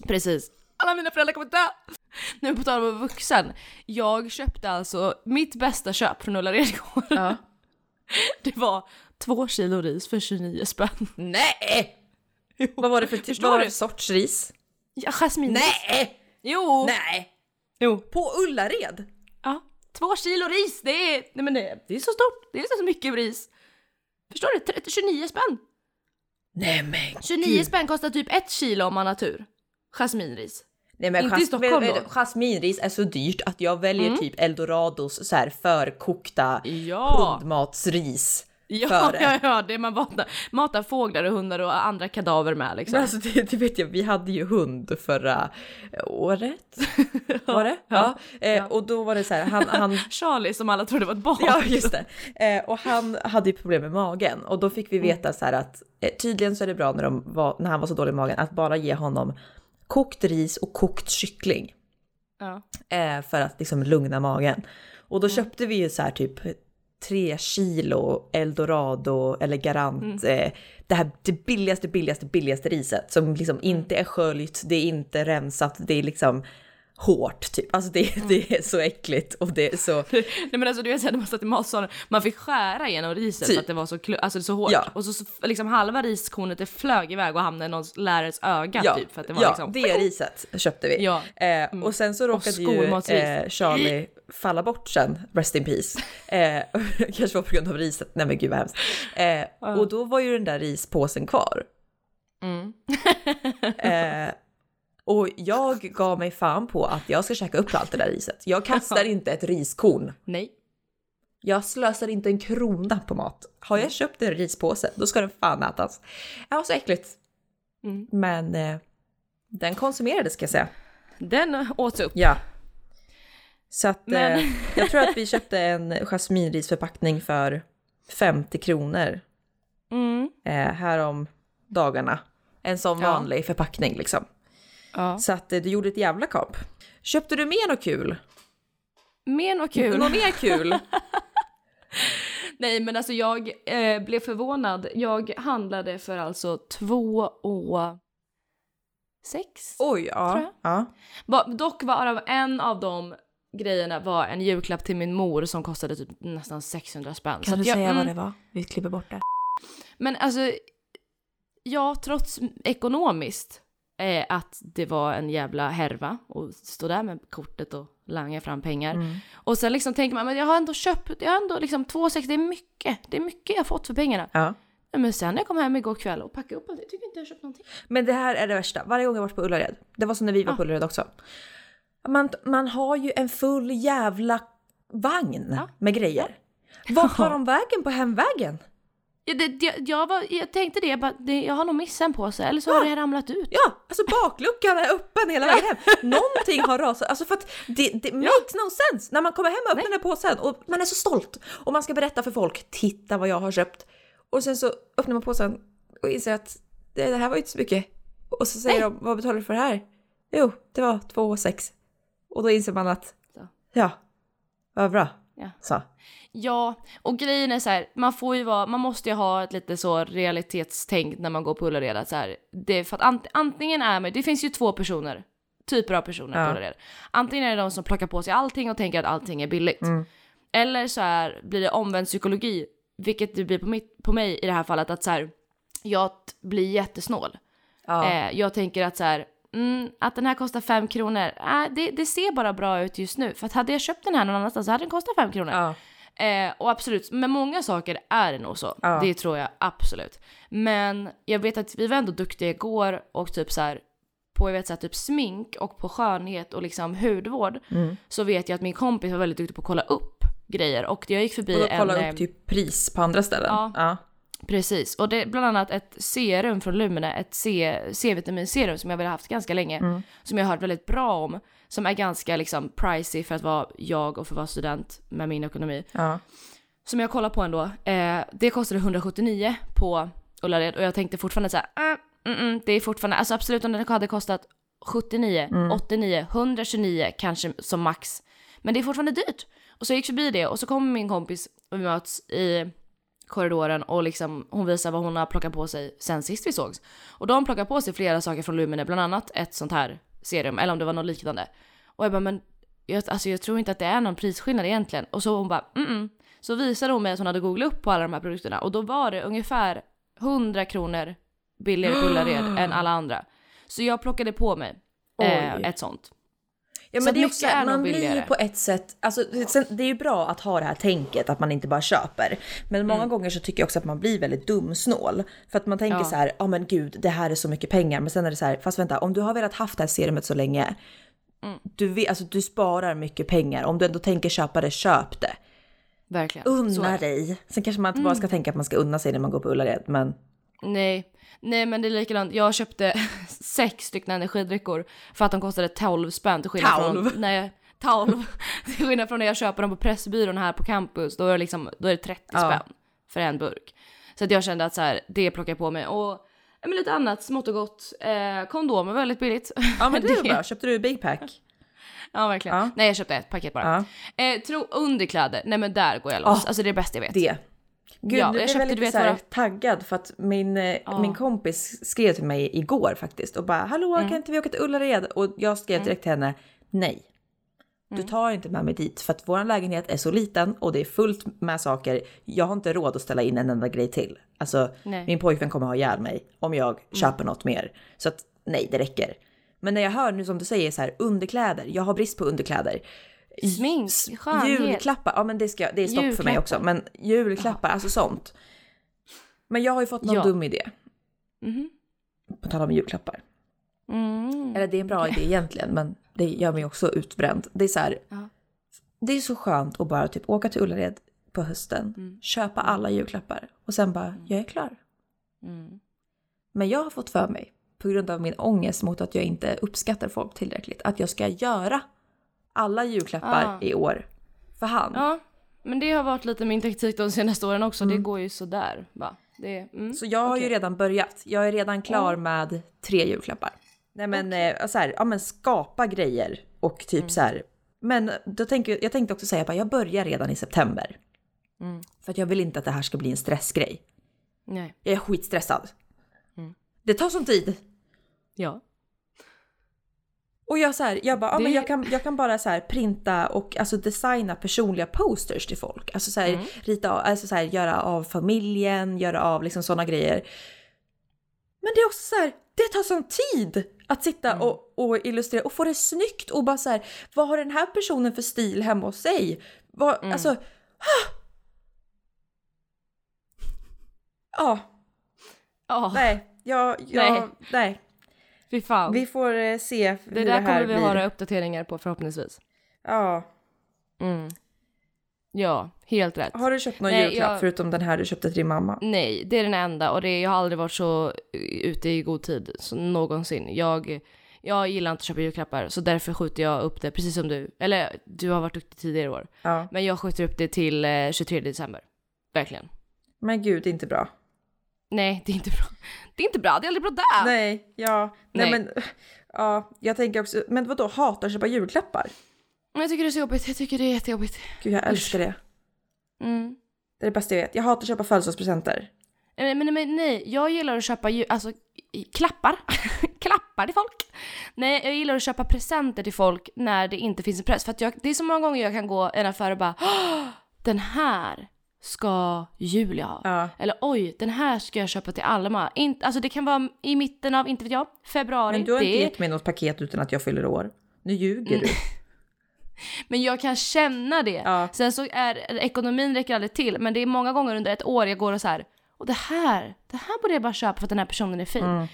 Speaker 1: Precis. Alla mina föräldrar kommer dö! Nu på tal om att vara vuxen. Jag köpte alltså mitt bästa köp från Ullared igår.
Speaker 2: Ja.
Speaker 1: Det var två kilo ris för 29 spänn.
Speaker 2: Nej! Vad var det för, vad var det för sorts ris?
Speaker 1: Ja, jasminris.
Speaker 2: Nej!
Speaker 1: Jo!
Speaker 2: Nej!
Speaker 1: Jo.
Speaker 2: På Ullared?
Speaker 1: Ja. Två kilo ris, det är, nej men det, det är så stort. Det är så mycket ris. Förstår du? 30, 29 spänn.
Speaker 2: Nej men
Speaker 1: 29 Gud. spänn kostar typ ett kilo om man har tur. Jasminris.
Speaker 2: Nej men Inte i Stockholm då. jasminris är så dyrt att jag väljer mm. typ eldorados så här förkokta ja. hundmatsris.
Speaker 1: Ja, ja, ja, det man matar, matar fåglar och hundar och andra kadaver med liksom.
Speaker 2: Men alltså det, det vet jag, vi hade ju hund förra året. Var det? Ja. ja. Eh, och då var det så här, han, han...
Speaker 1: Charlie som alla trodde var ett barn.
Speaker 2: Ja, just det. Eh, och han hade ju problem med magen och då fick vi veta mm. så här att eh, tydligen så är det bra när, de var, när han var så dålig i magen att bara ge honom kokt ris och kokt kyckling.
Speaker 1: Ja.
Speaker 2: Eh, för att liksom lugna magen. Och då mm. köpte vi ju så här typ tre kilo eldorado eller garant. Mm. Eh, det här det billigaste, billigaste, billigaste riset som liksom mm. inte är sköljt, det är inte rensat, det är liksom hårt typ. Alltså det, mm. det är så äckligt och det är så...
Speaker 1: Nej men alltså du vet såhär när man satt i matsalen, man fick skära igenom riset typ. för att det var så, alltså, så hårt. Ja. Och så, så liksom halva riskornet det flög iväg och hamnade i någons lärares öga
Speaker 2: ja.
Speaker 1: typ. För att det var
Speaker 2: ja,
Speaker 1: liksom...
Speaker 2: det riset köpte vi.
Speaker 1: Ja.
Speaker 2: Eh, mm. Och sen så råkade ju eh, Charlie falla bort sen, rest in peace. Eh, kanske var på grund av riset, nej men gud vad hemskt. Eh, mm. Och då var ju den där rispåsen kvar.
Speaker 1: Mm.
Speaker 2: Eh, och jag gav mig fan på att jag ska käka upp allt det där riset. Jag kastar inte ett riskorn.
Speaker 1: Nej.
Speaker 2: Jag slösar inte en krona på mat. Har jag köpt en rispåse, då ska den fan ätas. Ja, så äckligt. Mm. Men eh, den konsumerades ska jag säga.
Speaker 1: Den åts upp.
Speaker 2: Ja. Så att Men... eh, jag tror att vi köpte en jasminrisförpackning för 50 kronor.
Speaker 1: Mm.
Speaker 2: Eh, här om dagarna. En sån ja. vanlig förpackning liksom.
Speaker 1: Ja.
Speaker 2: Så att eh, du gjorde ett jävla kap. Köpte du mer något kul?
Speaker 1: Mer något kul?
Speaker 2: Något mer kul?
Speaker 1: Nej men alltså jag eh, blev förvånad. Jag handlade för alltså två och sex.
Speaker 2: Oj, ja. ja.
Speaker 1: Va, dock var av en av de grejerna var en julklapp till min mor som kostade typ nästan 600 spänn.
Speaker 2: Kan
Speaker 1: Så
Speaker 2: du
Speaker 1: jag,
Speaker 2: säga mm, vad det var? Vi klipper bort det.
Speaker 1: Men alltså, ja trots ekonomiskt eh, att det var en jävla härva och stå där med kortet och langa fram pengar. Mm. Och sen liksom tänker man, men jag har ändå köpt, jag har ändå liksom 2,6, det är mycket, det är mycket jag fått för pengarna.
Speaker 2: Ja.
Speaker 1: Men sen när jag kom hem igår kväll och packade upp allt, jag tycker inte jag har köpt någonting.
Speaker 2: Men det här är det värsta, varje gång jag varit på Ullared, det var som när vi var ja. på Ullared också. Man, man har ju en full jävla vagn ja. med grejer. Ja. Vart tar de vägen på hemvägen?
Speaker 1: Ja, det, det, jag, var, jag tänkte det, jag, bara, det, jag har nog missat en påse eller så ja. har det ramlat ut.
Speaker 2: Ja, alltså bakluckan är öppen hela vägen hem. Någonting har rasat, alltså för att det, det makes no sense när man kommer hem och öppnar den påsen och man är så stolt och man ska berätta för folk, titta vad jag har köpt. Och sen så öppnar man påsen och inser att det, det här var ju inte så mycket. Och så säger de, vad betalar du för det här? Jo, det var två och sex. Och då inser man att, ja, vad bra.
Speaker 1: Ja.
Speaker 2: Så.
Speaker 1: Ja, och grejen är så här, man får ju vara, man måste ju ha ett lite så realitetstänk när man går på Ullared. att Så här, det för att ant, antingen är man, det finns ju två personer, typer av personer
Speaker 2: Ja.
Speaker 1: på Ullared. Antingen är det de som plockar på sig allting och tänker att allting är billigt.
Speaker 2: Mm.
Speaker 1: Eller så här, blir det omvänd psykologi, vilket det blir på, mitt, på mig i det här fallet, att så här, jag blir jättesnål.
Speaker 2: Ja.
Speaker 1: Eh, jag tänker att så här, mm, att den här kostar fem kronor, äh, det, det ser bara bra ut just nu. För att hade jag köpt den här någon annanstans så hade den kostat fem kronor.
Speaker 2: ja.
Speaker 1: Eh, och absolut, med många saker är det nog så.
Speaker 2: Ja.
Speaker 1: Det tror jag absolut. Men jag vet att vi var ändå duktiga igår och typ så här på jag vet så här, typ smink och på skönhet och liksom hudvård
Speaker 2: Mm.
Speaker 1: så vet jag att min kompis var väldigt duktig på att kolla upp grejer och jag gick förbi
Speaker 2: Och
Speaker 1: en...
Speaker 2: kolla
Speaker 1: eh,
Speaker 2: upp typ pris på andra ställen.
Speaker 1: Ja.
Speaker 2: ja.
Speaker 1: Precis, och det är bland annat ett serum från Lumene, ett C-vitaminserum som jag väl haft ganska länge,
Speaker 2: Mm.
Speaker 1: som jag har hört väldigt bra om, som är ganska liksom pricey för att vara jag och för att vara student med min ekonomi.
Speaker 2: ja.
Speaker 1: Som jag kollar på ändå, eh, det kostade 179 på Ullared och jag tänkte fortfarande så här, äh, mm, mm, det är fortfarande, alltså absolut om den hade kostat 79,
Speaker 2: Mm.
Speaker 1: 89, 129 kanske som max. Men det är fortfarande dyrt. Och så jag gick förbi det och så kommer min kompis och vi möts i korridoren och liksom hon visar vad hon har plockat på sig sen sist vi sågs. Och hon plockat på sig flera saker från Lumene, bland annat ett sånt här serum, eller om det var något liknande. Och jag bara, men jag, alltså jag tror inte att det är någon prisskillnad egentligen. Och så hon bara, mm, -mm. Så visade hon mig att hon hade googlat upp på alla de här produkterna och då var det ungefär 100 kronor billigare på Ullared än alla andra. Så jag plockade på mig eh, ett sånt.
Speaker 2: Ja
Speaker 1: Så
Speaker 2: men det är också,
Speaker 1: är
Speaker 2: man blir ju på ett sätt, alltså sen, det är ju bra att ha det här tänket att man inte bara köper. Men många
Speaker 1: Mm.
Speaker 2: gånger så tycker jag också att man blir väldigt dumsnål. För att man tänker
Speaker 1: Ja.
Speaker 2: så här, ja men gud det här är så mycket pengar. Men sen är det så här, fast vänta om du har velat haft det här serumet så länge.
Speaker 1: Mm.
Speaker 2: Du, alltså, du sparar mycket pengar. Om du ändå tänker köpa det, köp det.
Speaker 1: Verkligen. Så
Speaker 2: Unna.
Speaker 1: Mm.
Speaker 2: dig. Sen kanske man inte bara ska tänka att man ska unna sig när man går på Ullared. Men
Speaker 1: Nej. Nej men det är likadant, jag köpte sex stycken energidryckor för att de kostade 12 spänn till skillnad
Speaker 2: Tolv?
Speaker 1: från... Nej, 12. till skillnad från när jag köper dem på Pressbyrån här på campus, då är det liksom, då är det 30
Speaker 2: Ja.
Speaker 1: spänn för en burk. Så att jag kände att så här, det plockar jag på mig och men lite annat smått och gott. Eh, kondomer väldigt billigt.
Speaker 2: ja men det är bra. Köpte du Big Pack?
Speaker 1: ja verkligen.
Speaker 2: Ja.
Speaker 1: Nej jag köpte ett paket bara.
Speaker 2: Ja.
Speaker 1: Eh, tro underkläder, nej men där går jag loss.
Speaker 2: Ah,
Speaker 1: alltså det är det bästa jag vet.
Speaker 2: Det. Gud,
Speaker 1: Ja,
Speaker 2: nu blev
Speaker 1: jag köpte,
Speaker 2: jag lite
Speaker 1: vet,
Speaker 2: så här
Speaker 1: våra-
Speaker 2: taggad för att min, eh,
Speaker 1: Ja.
Speaker 2: min kompis skrev till mig igår faktiskt och bara hallå
Speaker 1: Mm.
Speaker 2: kan inte vi åka till Ullared? Och jag skrev direkt till henne nej. Du
Speaker 1: Mm.
Speaker 2: tar inte med mig dit för att vår lägenhet är så liten och det är fullt med saker. Jag har inte råd att ställa in en enda grej till. Alltså
Speaker 1: Nej.
Speaker 2: min pojkvän kommer ha ihjäl mig om jag köper något mer. Så att nej, det räcker. Men när jag hör nu som du säger så här underkläder. Jag har brist på underkläder.
Speaker 1: Smink, skönhet.
Speaker 2: Julklappar, ja men det, ska, det är stopp för mig också. Men julklappar, alltså sånt. Men jag har ju fått någon
Speaker 1: Ja.
Speaker 2: dum idé.
Speaker 1: Mhm.
Speaker 2: På tal om julklappar.
Speaker 1: Mm.
Speaker 2: Eller det är en bra idé egentligen, men det gör mig också utbränd. Det är så här.
Speaker 1: Ja.
Speaker 2: Det är så skönt att bara typ åka till Ullared på hösten,
Speaker 1: Mm.
Speaker 2: köpa alla julklappar och sen bara, jag är klar.
Speaker 1: Mm.
Speaker 2: Men jag har fått för mig, på grund av min ångest mot att jag inte uppskattar folk tillräckligt, att jag ska göra alla julklappar
Speaker 1: Ah.
Speaker 2: i år för hand.
Speaker 1: Ja, men det har varit lite min taktik de senaste åren också. Det går ju sådär. Va? Det, mm.
Speaker 2: Mm. Så jag har ju
Speaker 1: Okej.
Speaker 2: redan börjat. Jag är redan klar med tre julklappar. Nej men eh, så här, ja men skapa grejer och typ
Speaker 1: Mm.
Speaker 2: så här. Men då tänker, jag tänkte också säga att jag börjar redan i september.
Speaker 1: Mm.
Speaker 2: För att jag vill inte att det här ska bli en stressgrej.
Speaker 1: Nej.
Speaker 2: Jag är skitstressad.
Speaker 1: Mm.
Speaker 2: Det tar sån tid.
Speaker 1: Ja.
Speaker 2: Och jag så här, jag bara, ja,
Speaker 1: Det-
Speaker 2: men jag kan, jag kan bara så här printa och alltså designa personliga posters till folk. Alltså så här,
Speaker 1: Mm.
Speaker 2: rita av, alltså så här, göra av familjen, göra av liksom sådana grejer. Men det är också så här, det tar sån tid att sitta
Speaker 1: Mm.
Speaker 2: och, och illustrera och få det snyggt och bara så här, vad har den här personen för stil hemma hos sig? Vad,
Speaker 1: Mm.
Speaker 2: Alltså, ah! Ja,
Speaker 1: Ja,
Speaker 2: nej, jag, jag,
Speaker 1: Nej.
Speaker 2: nej.
Speaker 1: Fy fan.
Speaker 2: Vi får eh, se hur
Speaker 1: det
Speaker 2: det,
Speaker 1: där
Speaker 2: här
Speaker 1: kommer vi
Speaker 2: blir.
Speaker 1: ha uppdateringar på förhoppningsvis.
Speaker 2: Ja.
Speaker 1: Mm. Ja, helt rätt.
Speaker 2: Har du köpt någon
Speaker 1: Nej,
Speaker 2: julklapp
Speaker 1: jag-
Speaker 2: förutom den här du köpte till din mamma?
Speaker 1: Nej, det är den enda och det, jag har aldrig varit så eh, ute i god tid så, någonsin. Jag, jag gillar inte att köpa julklappar så därför skjuter jag upp det precis som du. Eller du har varit duktig tidigare år.
Speaker 2: Ja.
Speaker 1: Men jag skjuter upp det till eh, 23 december. Verkligen.
Speaker 2: Men gud, det är inte bra.
Speaker 1: Nej, det är inte bra. Det är inte bra, det är aldrig bra där.
Speaker 2: Nej, ja, nej,
Speaker 1: Nej.
Speaker 2: men ja, jag tänker också, men vadå hatar att köpa julklappar?
Speaker 1: Men jag tycker det är så jobbigt, jag tycker det är jättejobbigt.
Speaker 2: Gud jag älskar det.
Speaker 1: Mm.
Speaker 2: Det är det bästa jag vet. Jag hatar att köpa födelsedagspresenter.
Speaker 1: Men, men, men nej, jag gillar att köpa alltså, klappar. klappar till folk. Nej, jag gillar att köpa presenter till folk när det inte finns en press. För att jag, det är så många gånger jag kan gå i en affär och bara "Åh, den här ska Julia ha.
Speaker 2: Ja.
Speaker 1: Eller oj, den här ska jag köpa till Alma. In, alltså det kan vara i mitten av, inte vet jag, februari.
Speaker 2: Men du har inte gett mig något paket utan att jag fyller år. Nu ljuger du.
Speaker 1: Men jag kan känna det.
Speaker 2: Ja.
Speaker 1: Sen så är ekonomin räcker aldrig till, men det är många gånger under ett år jag går och så här. Och det här, det här borde jag bara köpa för att den här personen är fin.
Speaker 2: Mm.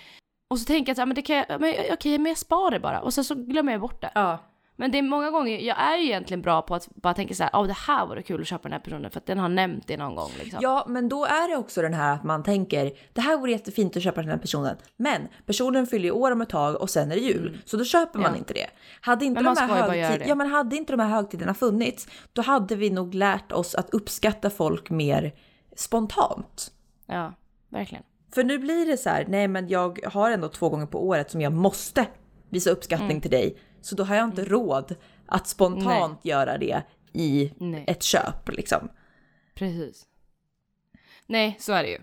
Speaker 1: Och så tänker jag här, men det kan jag, men okej, men jag sparar det bara. Och sen så glömmer jag bort det.
Speaker 2: Ja.
Speaker 1: Men det är många gånger, jag är ju egentligen bra på att bara tänka så här, oh, det här vore kul att köpa den här personen för att den har nämnt det någon gång liksom.
Speaker 2: Ja, men då är det också den här att man tänker det här vore jättefint att köpa den här personen. Men personen fyller ju år om ett tag och sen är det jul, så då köper man
Speaker 1: Ja.
Speaker 2: inte det. Hade inte,
Speaker 1: Men
Speaker 2: de här högtid- ja, men hade inte de här högtiderna funnits, då hade vi nog lärt oss att uppskatta folk mer spontant.
Speaker 1: Ja, verkligen.
Speaker 2: För nu blir det så här, nej men jag har ändå två gånger på året som jag måste visa uppskattning
Speaker 1: Mm.
Speaker 2: till dig. Så då har jag inte råd att spontant göra det i
Speaker 1: Nej.
Speaker 2: ett köp liksom.
Speaker 1: Precis. Nej, så är det ju.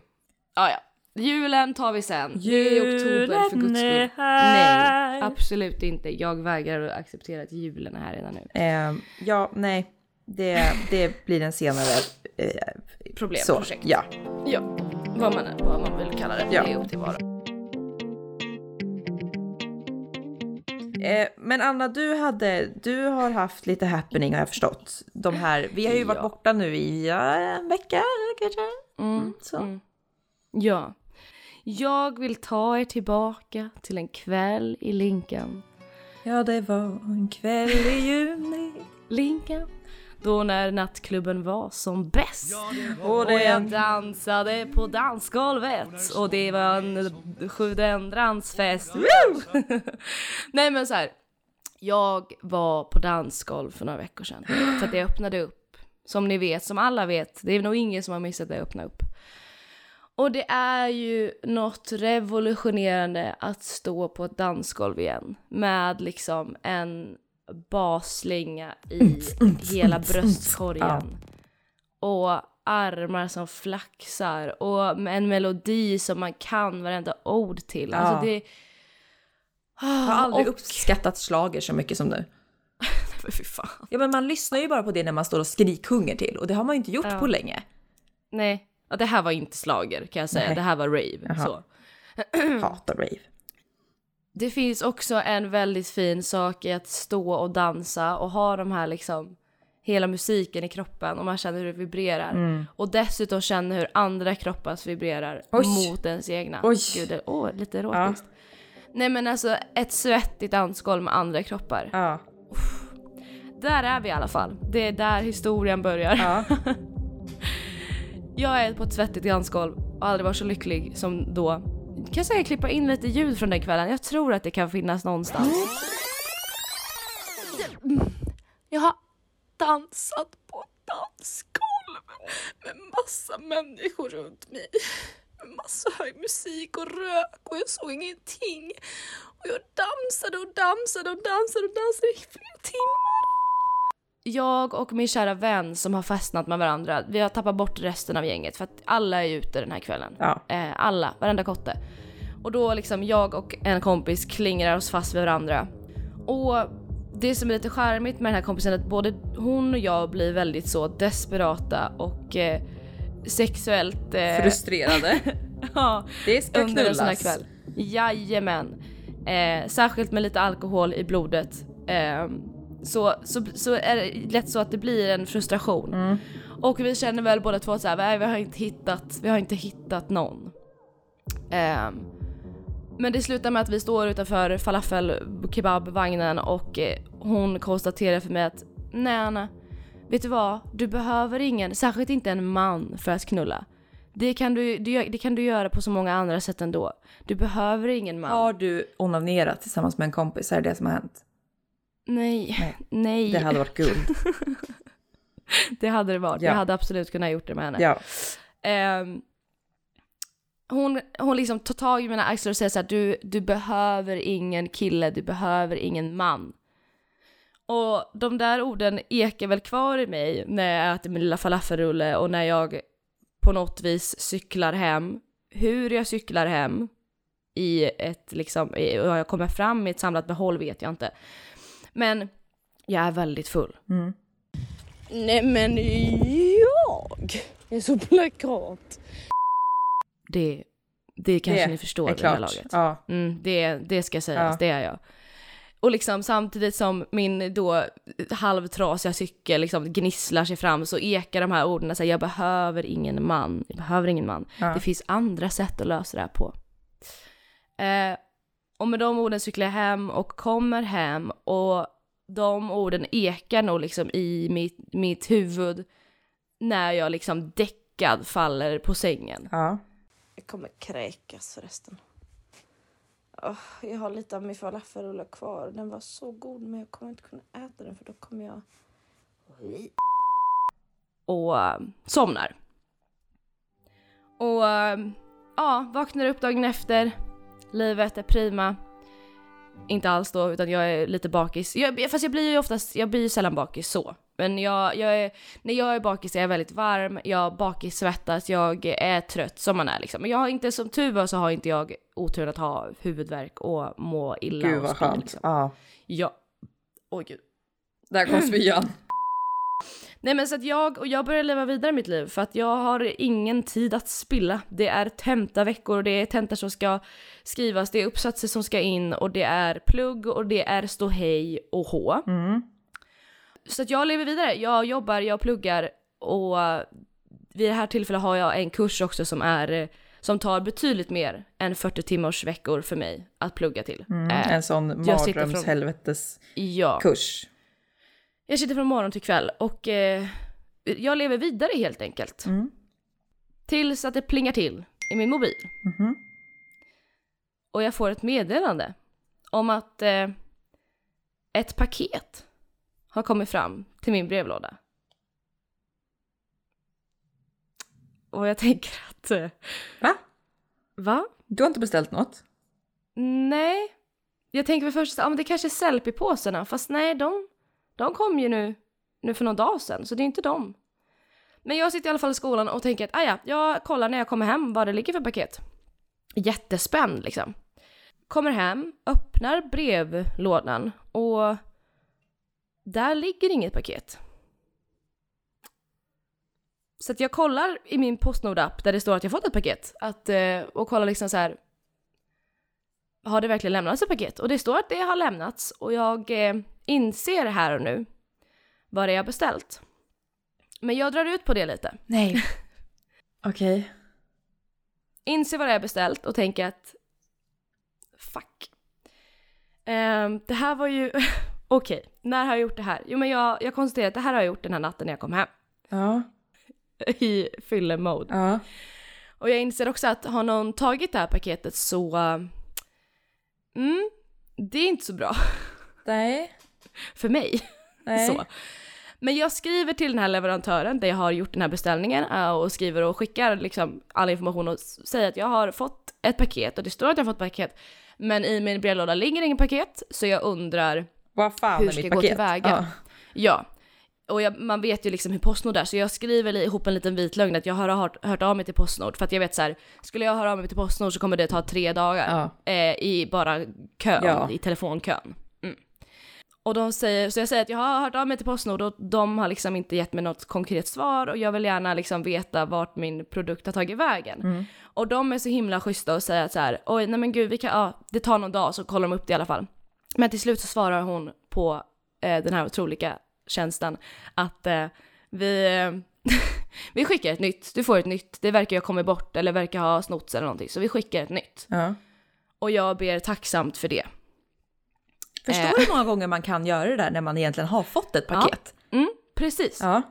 Speaker 1: Ja, ja. Julen tar vi sen. det är oktober för guds skull. Nej, absolut inte. Jag vägrar att acceptera att julen är här redan nu.
Speaker 2: Eh, ja, nej, det, det blir en senare. Eh,
Speaker 1: Problem,
Speaker 2: så,
Speaker 1: projekt.
Speaker 2: ja.
Speaker 1: Ja, vad man, vad man vill kalla det.
Speaker 2: Ja.
Speaker 1: Det är upp till var och
Speaker 2: Eh, men Anna, du, hade, du har haft lite happening har jag förstått. De här, vi har ju varit
Speaker 1: Ja.
Speaker 2: borta nu i ja, en vecka kanske.
Speaker 1: Mm,
Speaker 2: så.
Speaker 1: mm. Ja. Jag vill ta er tillbaka till en kväll i Lincoln.
Speaker 2: Ja, det var en kväll i juni.
Speaker 1: Lincoln. Då när nattklubben var som bäst.
Speaker 2: Och
Speaker 1: jag dansade på dansgolvet och det var en sjudendransfest. Woo! Nej men så här. Jag var på dansgolv för några veckor sedan. För att det öppnade upp. Som ni vet, som alla vet. Det är nog ingen som har missat det öppna upp. Och det är ju något revolutionerande att stå på ett dansgolv igen. Med liksom en basslinga i hela bröstkorgen. Och armar som flaxar och med en melodi som man kan varenda ord till.
Speaker 2: Ja.
Speaker 1: Alltså det...
Speaker 2: jag har aldrig
Speaker 1: och,
Speaker 2: uppskattat slager så mycket som nu.
Speaker 1: Men fy fan.
Speaker 2: Ja, men man lyssnar ju bara på det när man står och skriksjunger till och det har man ju inte gjort
Speaker 1: Ja.
Speaker 2: på länge.
Speaker 1: Nej, ja, det här var inte slager kan jag säga.
Speaker 2: Nej.
Speaker 1: Det här var rave.
Speaker 2: Jaha.
Speaker 1: Så.
Speaker 2: Hatar rave.
Speaker 1: Det finns också en väldigt fin sak i att stå och dansa och ha de här liksom hela musiken i kroppen och man känner hur det vibrerar. Och dessutom känner hur andra kroppar vibrerar
Speaker 2: Oj.
Speaker 1: mot ens egna.
Speaker 2: Oj.
Speaker 1: Gud, det, åh, lite erotiskt. Nej men alltså ett svettigt dansgolv med andra kroppar.
Speaker 2: Ja.
Speaker 1: Där är vi i alla fall. Det är där historien börjar.
Speaker 2: ja.
Speaker 1: Jag är på ett svettigt dansgolv och aldrig varit så lycklig som då. Kan jag klippa in lite ljud från den kvällen? Jag tror att det kan finnas någonstans. Jag har dansat på ett dansgolv med massa människor runt mig. Med massa hög musik och rök och jag såg ingenting. Och jag dansade och dansade och dansade och dansade i flera timmar. Jag och min kära vän som har fastnat med varandra, vi har tappat bort resten av gänget för att alla är ute den här kvällen.
Speaker 2: Ja.
Speaker 1: Eh, alla, varenda kotte. Och då liksom jag och en kompis klingrar oss fast vid varandra. Och det som är lite charmigt med den här kompisen är att både hon och jag blir väldigt så desperata och eh, sexuellt... Eh,
Speaker 2: Frustrerade.
Speaker 1: ja,
Speaker 2: Det ska
Speaker 1: under en sån här
Speaker 2: knullas.
Speaker 1: kväll. Jajamän. Eh, särskilt med lite alkohol i blodet. Eh, så, så, så är det lätt så att det blir en frustration.
Speaker 2: Mm.
Speaker 1: Och vi känner väl båda två så här, "Nej, vi har inte hittat, vi har inte hittat någon. Eh, men det slutar med att vi står utanför falafel kebabvagnen och eh, hon konstaterar för mig att nej Anna, vet du vad? Du behöver ingen, särskilt inte en man för att knulla. Det kan du, du, det kan du göra på så många andra sätt ändå. Du behöver ingen man.
Speaker 2: Har du onanerat tillsammans med en kompis? Är det det som har hänt?
Speaker 1: Nej,
Speaker 2: Nej.
Speaker 1: nej.
Speaker 2: Det hade varit guld.
Speaker 1: det hade det varit.
Speaker 2: Ja.
Speaker 1: Jag hade absolut kunnat gjort det med henne.
Speaker 2: Ja.
Speaker 1: Ehm, hon, hon liksom tar tag i mina axlar och säger så här, du, du behöver ingen kille, du behöver ingen man. Och de där orden ekar väl kvar i mig när jag äter min lilla falafelrulle och när jag på något vis cyklar hem. Hur jag cyklar hem i ett liksom, och jag kommer fram i ett samlat behåll vet jag inte. Men jag är väldigt full.
Speaker 2: Mm.
Speaker 1: Nej men jag är så plakat. Det, det kanske
Speaker 2: Det
Speaker 1: ni förstår vid det här laget.
Speaker 2: Ja.
Speaker 1: Mm, det, det ska sägas,
Speaker 2: Ja.
Speaker 1: det är jag. Och liksom samtidigt som min då halvtrasiga cykel liksom gnisslar sig fram så ekar de här orden så här, jag behöver ingen man, jag behöver ingen man.
Speaker 2: Ja.
Speaker 1: Det finns andra sätt att lösa det här på. Eh, och med de orden cyklar jag hem och kommer hem och de orden ekar nog liksom i mitt, mitt huvud när jag liksom däckad faller på sängen.
Speaker 2: Ja.
Speaker 1: Jag kommer kräkas förresten. Åh, jag har lite av min falafelrulle kvar. Den var så god men jag kommer inte kunna äta den för då kommer jag... Och äh, somnar. Och äh, ja, vaknar upp dagen efter. Livet är prima. Inte alls då, utan jag är lite bakis. Jag, fast jag blir ju oftast, jag blir ju sällan bakis så. Men jag, jag är, när jag är bakis är jag väldigt varm, jag bakis svettas, jag är trött som man är liksom. Men jag har inte, som tur var så har inte jag oturen att ha huvudvärk och må illa
Speaker 2: Gud vad skönt.
Speaker 1: Liksom.
Speaker 2: Ja.
Speaker 1: Ja. Oj gud.
Speaker 2: Där kom spyan.
Speaker 1: Nej men så att jag, och jag börjar leva vidare mitt liv för att jag har ingen tid att spilla. Det är tentaveckor det är tentor som ska skrivas, det är uppsatser som ska in och det är plugg och det är ståhej och hå.
Speaker 2: Mm.
Speaker 1: Så att jag lever vidare, jag jobbar, jag pluggar och vid det här tillfället har jag en kurs också som är som tar betydligt mer än 40 timmars veckor för mig att plugga till.
Speaker 2: Mm.
Speaker 1: Eh,
Speaker 2: En sån
Speaker 1: jag sitter från-
Speaker 2: mardrömshelvetes
Speaker 1: ja.
Speaker 2: kurs.
Speaker 1: Jag sitter från morgon till kväll och eh, jag lever vidare helt enkelt.
Speaker 2: Mm.
Speaker 1: Tills att det plingar till i min mobil.
Speaker 2: Mhm.
Speaker 1: Och jag får ett meddelande om att eh, ett paket har kommit fram till min brevlåda. Och jag tänker att... Eh,
Speaker 2: Va?
Speaker 1: va?
Speaker 2: Du har inte beställt något?
Speaker 1: Nej. Jag tänker väl först att ah, men det kanske är Sellpy-påsarna, fast nej, de, de kom ju nu, nu för någon dag sedan, så det är inte dem. Men jag sitter i alla fall i skolan och tänker att ah, ja, jag kollar när jag kommer hem vad det ligger för paket. Jättespänd liksom. Kommer hem, öppnar brevlådan och där ligger inget paket. Så att jag kollar i min Postnord-app där det står att jag fått ett paket att, eh, och kollar liksom så här har det verkligen lämnats ett paket? Och det står att det har lämnats och jag eh, inser här och nu vad det är jag beställt. Men jag drar ut på det lite.
Speaker 2: Nej. Okej.
Speaker 1: Inser vad det är jag beställt och tänker att fuck. Ehm, det här var ju, okej, när har jag gjort det här? Jo men jag, jag konstaterar att det här har jag gjort den här natten när jag kom hem.
Speaker 2: Ja.
Speaker 1: I fylle-mode.
Speaker 2: Ja.
Speaker 1: Och jag inser också att har någon tagit det här paketet så... Mm, det är inte så bra
Speaker 2: Nej.
Speaker 1: För mig.
Speaker 2: Nej.
Speaker 1: Så. Men jag skriver till den här leverantören där jag har gjort den här beställningen eh, och skriver och skickar liksom all information och säger att jag har fått ett paket och det står att jag har fått paket. Men i min brevlåda ligger ingen paket så jag undrar,
Speaker 2: Vad fan
Speaker 1: Hur
Speaker 2: är
Speaker 1: ska
Speaker 2: mitt
Speaker 1: jag gå
Speaker 2: paket?
Speaker 1: tillväga?
Speaker 2: Ja.
Speaker 1: ja. Och jag, man vet ju liksom hur Postnord är så jag skriver ihop en liten vit lögn att jag har hört, hört av mig till Postnord för att jag vet så här, skulle jag höra av mig till Postnord så kommer det ta tre dagar
Speaker 2: Ja.
Speaker 1: eh, i bara kön,
Speaker 2: Ja.
Speaker 1: i telefonkön. Mm. Och de säger, så jag säger att jag har hört av mig till Postnord och de har liksom inte gett mig något konkret svar och jag vill gärna liksom veta vart min produkt har tagit vägen.
Speaker 2: Mm.
Speaker 1: Och de är så himla schyssta och säger att så här, oj nej men gud vi kan, ja det tar någon dag så kollar de upp det i alla fall. Men till slut så svarar hon på eh, den här otroliga tjänsten att eh, vi, eh, vi skickar ett nytt, du får ett nytt, det verkar ha kommit bort eller verkar ha snotts eller någonting så vi skickar ett nytt.
Speaker 2: Ja.
Speaker 1: Och jag ber tacksamt för det.
Speaker 2: Förstår
Speaker 1: Eh.
Speaker 2: du hur många gånger man kan göra det där när man egentligen har fått ett paket?
Speaker 1: Mm, precis.
Speaker 2: Ja.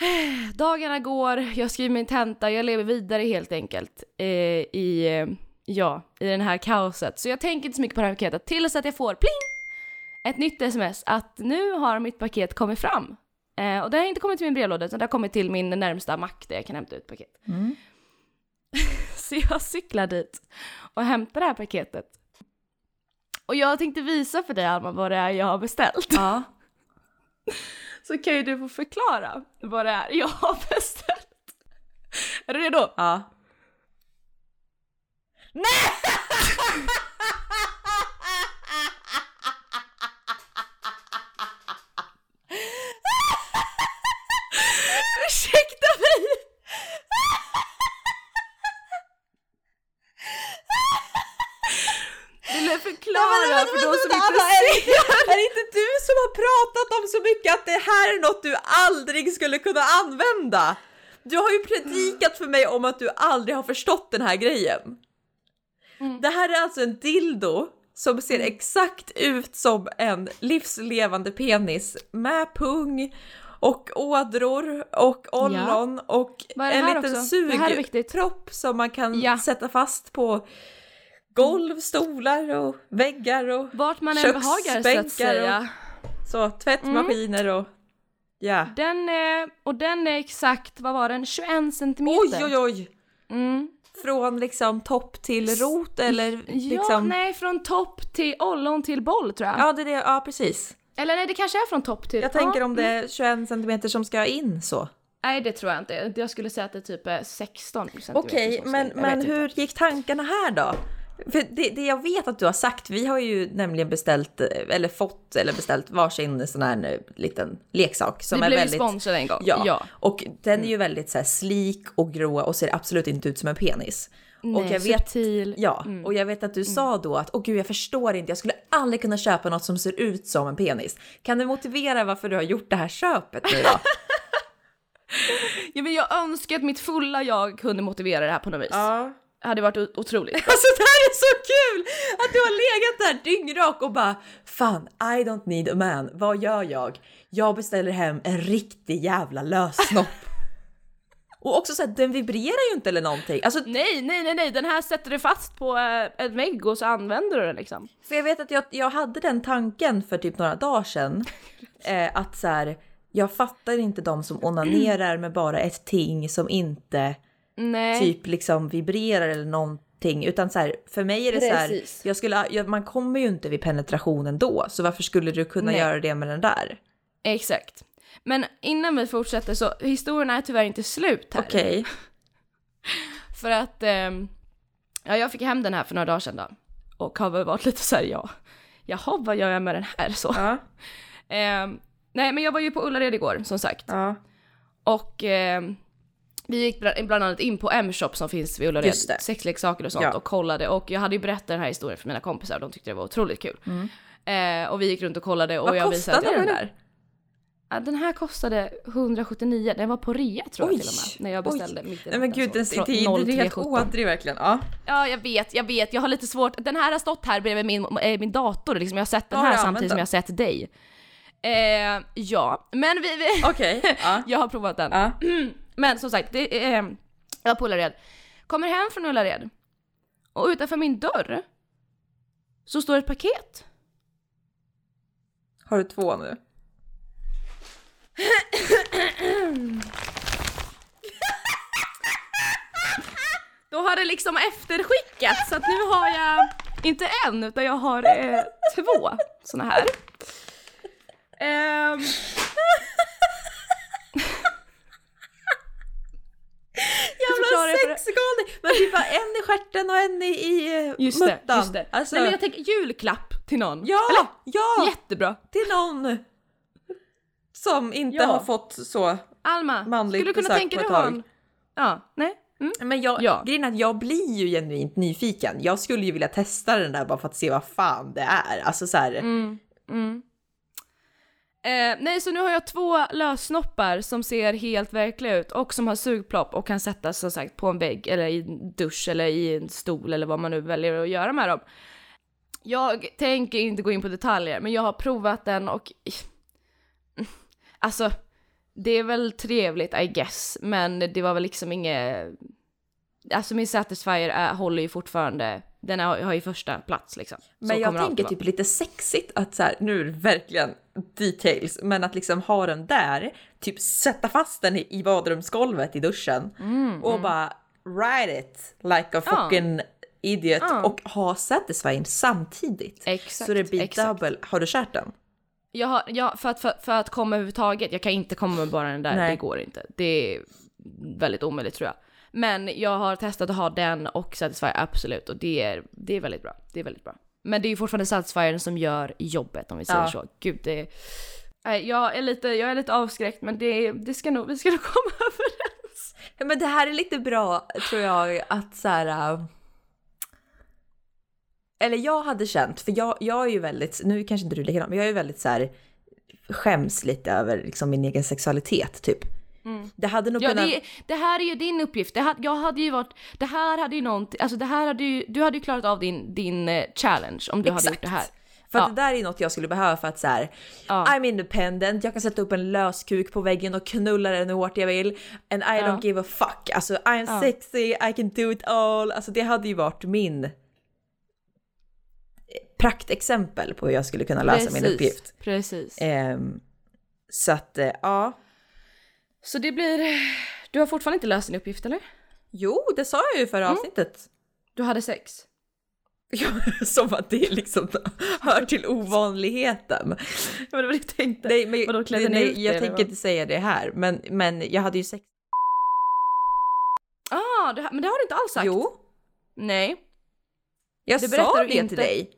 Speaker 1: Dagarna går, jag skriver min tenta, jag lever vidare helt enkelt eh, i, ja, i den här kaoset. Så jag tänker inte så mycket på det här paketet tills att jag får pling! Ett nytt sms att nu har mitt paket kommit fram. Eh, och det har inte kommit till min brevlåda utan det har kommit till min närmsta mack där jag kan hämta ut paket.
Speaker 2: Mm.
Speaker 1: Så jag cyklar dit och hämtar det här paketet. Och jag tänkte visa för dig Alma vad det är jag har beställt.
Speaker 2: Ja.
Speaker 1: Så kan ju du få förklara vad det är jag har beställt. Är du redo?
Speaker 2: Ja.
Speaker 1: Ursäkta mig! Vill du förklara för de som inte ser?
Speaker 2: är det inte du som har pratat om så mycket att det här är något du aldrig skulle kunna använda? Du har ju predikat för mig om att du aldrig har förstått den här grejen.
Speaker 1: Mm.
Speaker 2: Det här är alltså en dildo som ser exakt ut som en livslevande penis med pung och ådror och ollon och
Speaker 1: är det
Speaker 2: en
Speaker 1: här
Speaker 2: liten
Speaker 1: här
Speaker 2: sugpropp som man kan
Speaker 1: Ja.
Speaker 2: sätta fast på golv, stolar och väggar och
Speaker 1: Vart man än behagar så att säga.
Speaker 2: så tvättmaskiner och ja.
Speaker 1: Den är, och den är exakt, vad var den, 21 centimeter?
Speaker 2: Oj oj oj!
Speaker 1: Mm.
Speaker 2: Från liksom topp till rot eller
Speaker 1: Ja,
Speaker 2: liksom...
Speaker 1: nej från topp till ollon till boll tror jag.
Speaker 2: Ja, det är det, ja precis.
Speaker 1: Eller nej det kanske är från topp till...
Speaker 2: Jag tänker
Speaker 1: ja,
Speaker 2: om det är 21 centimeter som ska in så.
Speaker 1: Nej det tror jag inte. Jag skulle säga att det typ är 16 centimeter.
Speaker 2: Okej, men, men
Speaker 1: inte.
Speaker 2: hur gick tankarna här då? För det, det jag vet att du har sagt, vi har ju nämligen beställt, eh, eller fått, eller beställt varsin sån här eh, liten leksak som
Speaker 1: Vi
Speaker 2: är
Speaker 1: blev
Speaker 2: väldigt...
Speaker 1: sponsrade en gång.
Speaker 2: Ja,
Speaker 1: ja.
Speaker 2: och den är ju väldigt så här slik och grå och ser absolut inte ut som en penis. och
Speaker 1: Nej,
Speaker 2: jag vet,
Speaker 1: subtil.
Speaker 2: ja, och jag vet att du sa då att åh gud jag förstår inte, jag skulle aldrig kunna köpa något som ser ut som en penis. Kan du motivera varför du har gjort det här köpet nu då?
Speaker 1: ja men jag önskar att mitt fulla jag kunde motivera det här på något vis.
Speaker 2: ja.
Speaker 1: Det hade varit otroligt.
Speaker 2: Alltså det här är så kul! Att du har legat där dyngrak och bara Fan, I don't need a man. Vad gör jag? Jag beställer hem en riktig jävla lössnopp. och också så här, den vibrerar ju inte eller någonting. Alltså,
Speaker 1: Nej, nej, nej, nej, den här sätter du fast på eh, en vägg och så använder du den liksom.
Speaker 2: för jag vet att jag, jag hade den tanken för typ några dagar sedan. Eh, att så här, jag fattar inte de som onanerar med bara ett ting som inte
Speaker 1: Nej.
Speaker 2: typ liksom vibrerar eller någonting. Utan så här, för mig är det så här,
Speaker 1: Precis.
Speaker 2: jag skulle, jag, man kommer ju inte vid penetrationen då, så varför skulle du kunna
Speaker 1: Nej.
Speaker 2: göra det med den där?
Speaker 1: Exakt. Men innan vi fortsätter så, historien är tyvärr inte slut här.
Speaker 2: Okej.
Speaker 1: För att, ehm, ja jag fick hem den här för några dagar sedan då. Och har väl varit lite såhär, ja, jaha vad gör jag med den här så?
Speaker 2: Ja,
Speaker 1: Ehm, nej men jag var ju på Ullared igår som sagt.
Speaker 2: ja.
Speaker 1: Och ehm, vi gick bland annat in på M-shop som finns vid Ullared, sexleksaker och sånt
Speaker 2: Ja.
Speaker 1: och kollade och jag hade ju berättat den här historien för mina kompisar och de tyckte det var otroligt kul. Eh, och vi gick runt och kollade och
Speaker 2: Mm. Vad
Speaker 1: jag visade den
Speaker 2: den?
Speaker 1: där. Ja, den här kostade 179, den var på rea tror jag
Speaker 2: Oj,
Speaker 1: till och med. När jag
Speaker 2: oj.
Speaker 1: beställde mitt i
Speaker 2: Nej men gud, den,
Speaker 1: Från
Speaker 2: det, är helt
Speaker 1: 0317.
Speaker 2: ådrig verkligen. Ja.
Speaker 1: Ja jag vet, jag vet, jag har lite svårt. Den här har stått här bredvid min, eh, min dator liksom. Jag har sett den här
Speaker 2: du
Speaker 1: samtidigt som jag har sett dig. Eh, ja, men vi, vi
Speaker 2: Okej. Ja.
Speaker 1: jag har provat den. Men som sagt, det, eh, jag var på Ullared. Kommer hem från Ullared och utanför min dörr så står ett paket.
Speaker 2: Har du två nu?
Speaker 1: Då har det liksom efterskickats så att nu har jag inte en utan jag har eh, två såna här. Ehm, förklarar
Speaker 2: Jävla
Speaker 1: jag för-
Speaker 2: sexgalning! Men typ en i stjärten och en i, i eh,
Speaker 1: just det,
Speaker 2: muttan.
Speaker 1: just det.
Speaker 2: Alltså,
Speaker 1: Nej men jag tänker julklapp till någon.
Speaker 2: ja, ja!
Speaker 1: Jättebra.
Speaker 2: Till någon som inte
Speaker 1: Ja.
Speaker 2: har fått så.
Speaker 1: Alma,
Speaker 2: Manligt
Speaker 1: skulle du kunna tänka dig ha en? Ja, nej? Mm.
Speaker 2: Men jag,
Speaker 1: Ja.
Speaker 2: grejen är att jag blir ju genuint nyfiken. Jag skulle ju vilja testa den där bara för att se vad fan det är. Alltså så här.
Speaker 1: Mm. Mm. Eh, nej, så nu har jag två lössnoppar som ser helt verkliga ut och som har sugplopp och kan sättas som sagt på en vägg eller i en dusch eller i en stol eller vad man nu väljer att göra med dem. Jag tänker inte gå in på detaljer, men jag har provat den och alltså, det är väl trevligt I guess, men det var väl liksom inget Alltså min Satisfyer är, eh, håller ju fortfarande, den har, har ju första plats liksom. Så
Speaker 2: Men jag
Speaker 1: kommer det
Speaker 2: tänker typ lite sexigt att så här, nu är det verkligen details, men att liksom ha den där, typ sätta fast den i, badrumsgolvet i duschen
Speaker 1: Mm,
Speaker 2: och bara ride it like a fucking idiot
Speaker 1: Ja.
Speaker 2: och ha Satisfying samtidigt.
Speaker 1: Exakt,
Speaker 2: Så det blir
Speaker 1: exakt.
Speaker 2: double. Har du kört den?
Speaker 1: Jag har, jag, för, att, för, för att komma överhuvudtaget, jag kan inte komma med bara den där,
Speaker 2: Nej.
Speaker 1: det går inte. Det är väldigt omöjligt tror jag. Men jag har testat att ha den och Satisfyer absolut och det är, det är väldigt bra. Det är väldigt bra. Men det är ju fortfarande Satisfyern som gör jobbet om vi säger
Speaker 2: Ja.
Speaker 1: så. Gud det är... Jag är lite, jag är lite avskräckt men det, det ska nog, vi ska nog komma överens.
Speaker 2: Ja, men det här är lite bra tror jag att så här. äh, Eller jag hade känt, för jag, jag är ju väldigt, nu kanske inte du är likadan, men jag är ju väldigt så här skäms lite över liksom min egen sexualitet typ. Det hade nog
Speaker 1: Ja,
Speaker 2: kunnat...
Speaker 1: det, det här är ju din uppgift. Det, jag hade ju varit, det här hade ju någonting, alltså det här hade ju, du hade ju klarat av din, din eh, challenge om du hade gjort det här.
Speaker 2: För att
Speaker 1: Ja.
Speaker 2: det där är något jag skulle behöva för att så här,
Speaker 1: Ja.
Speaker 2: I'm independent, jag kan sätta upp en löskuk på väggen och knulla den hur hårt jag vill. And I
Speaker 1: Ja.
Speaker 2: don't give a fuck. Alltså I'm sexy, I can do it all. Alltså det hade ju varit min praktexempel på hur jag skulle kunna lösa min uppgift.
Speaker 1: Precis.
Speaker 2: Ehm, så att eh, ja,
Speaker 1: Så det blir, du har fortfarande inte löst din uppgift eller?
Speaker 2: jo det sa jag ju i förra
Speaker 1: Mm.
Speaker 2: avsnittet.
Speaker 1: Du hade sex?
Speaker 2: Ja, Som att det liksom hör till ovanligheten.
Speaker 1: Ja, det var det jag tänkte.
Speaker 2: Nej, men,
Speaker 1: Vadå, klädde ni ut
Speaker 2: nej, jag
Speaker 1: er,
Speaker 2: tänker
Speaker 1: vad?
Speaker 2: inte säga det här, men, men jag hade ju sex.
Speaker 1: Ah, det, men det har du inte alls sagt.
Speaker 2: Jo,
Speaker 1: Nej.
Speaker 2: jag
Speaker 1: Det
Speaker 2: sa det
Speaker 1: du
Speaker 2: till
Speaker 1: inte.
Speaker 2: dig.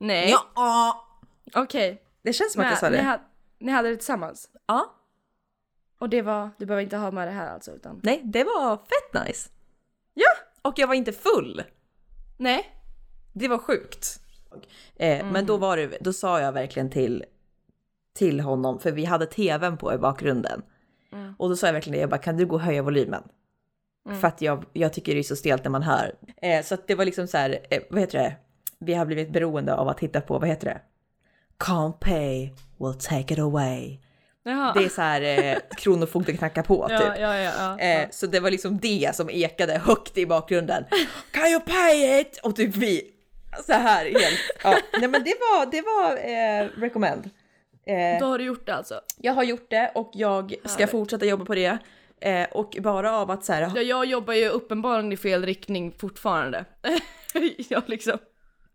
Speaker 1: Nej.
Speaker 2: Ja,
Speaker 1: Okej.
Speaker 2: det känns som att jag
Speaker 1: Men
Speaker 2: sa
Speaker 1: Ni,
Speaker 2: det.
Speaker 1: ha- ni hade det tillsammans?
Speaker 2: Ja,
Speaker 1: Och det var, du behöver inte ha med det här alltså utan?
Speaker 2: nej, det var fett nice.
Speaker 1: Ja!
Speaker 2: Och jag var inte full.
Speaker 1: Nej.
Speaker 2: Det var sjukt. Eh, Men då var det, då sa jag verkligen till, till honom, för vi hade tvn på i bakgrunden.
Speaker 1: Mm.
Speaker 2: Och då sa jag verkligen det, jag bara kan du gå och höja volymen?
Speaker 1: Mm.
Speaker 2: För att jag, jag tycker det är så stelt när man hör. Eh, så att det var liksom så här, eh, vad heter det? Vi har blivit beroende av att titta på, vad heter det? Can't pay, will take it away.
Speaker 1: Jaha.
Speaker 2: Det är så här eh, Kronofogden knackar på typ.
Speaker 1: ja, ja,
Speaker 2: Eh, så det var liksom det som ekade högt i bakgrunden. Can you pay it? Och typ vi så här helt. Ja, nej men det var, det var eh, recommend. Eh,
Speaker 1: Då har du gjort det alltså?
Speaker 2: jag har gjort det och jag ska
Speaker 1: Härligt.
Speaker 2: fortsätta jobba på det. Eh, och bara av att så här,
Speaker 1: Ja, jag jobbar ju uppenbarligen i fel riktning fortfarande. jag liksom...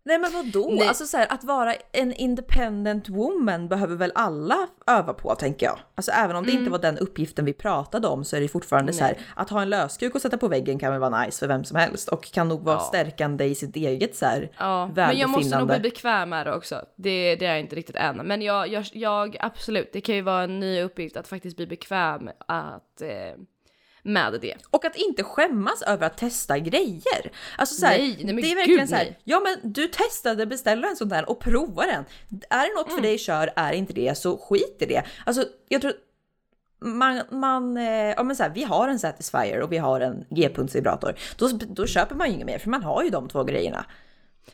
Speaker 2: nej men vadå?
Speaker 1: Nej.
Speaker 2: Alltså så här, att vara en independent woman behöver väl alla öva på tänker jag. Alltså även om det inte var den uppgiften vi pratade om så är det fortfarande så här att ha en löskuk och sätta på väggen kan väl vara nice för vem som helst och kan nog vara
Speaker 1: Ja.
Speaker 2: stärkande i sitt eget så här
Speaker 1: Ja, men jag måste nog bli bekväm med det också. Det, det är jag inte riktigt än. Men jag, jag, jag, absolut, det kan ju vara en ny uppgift att faktiskt bli bekväm att, eh, med det.
Speaker 2: Och att inte skämmas över att testa grejer. Alltså så här,
Speaker 1: Nej, nej
Speaker 2: det är verkligen
Speaker 1: gud,
Speaker 2: så här,
Speaker 1: nej.
Speaker 2: ja men du testade, beställer en sån där och provar den. Är det något
Speaker 1: Mm.
Speaker 2: för dig kör, är inte det så skit i det. Alltså jag tror man, man eh, ja men så här, vi har en Satisfyer och vi har en G-punktsvibrator. Då, då köper man ju inget mer för man har ju de två grejerna.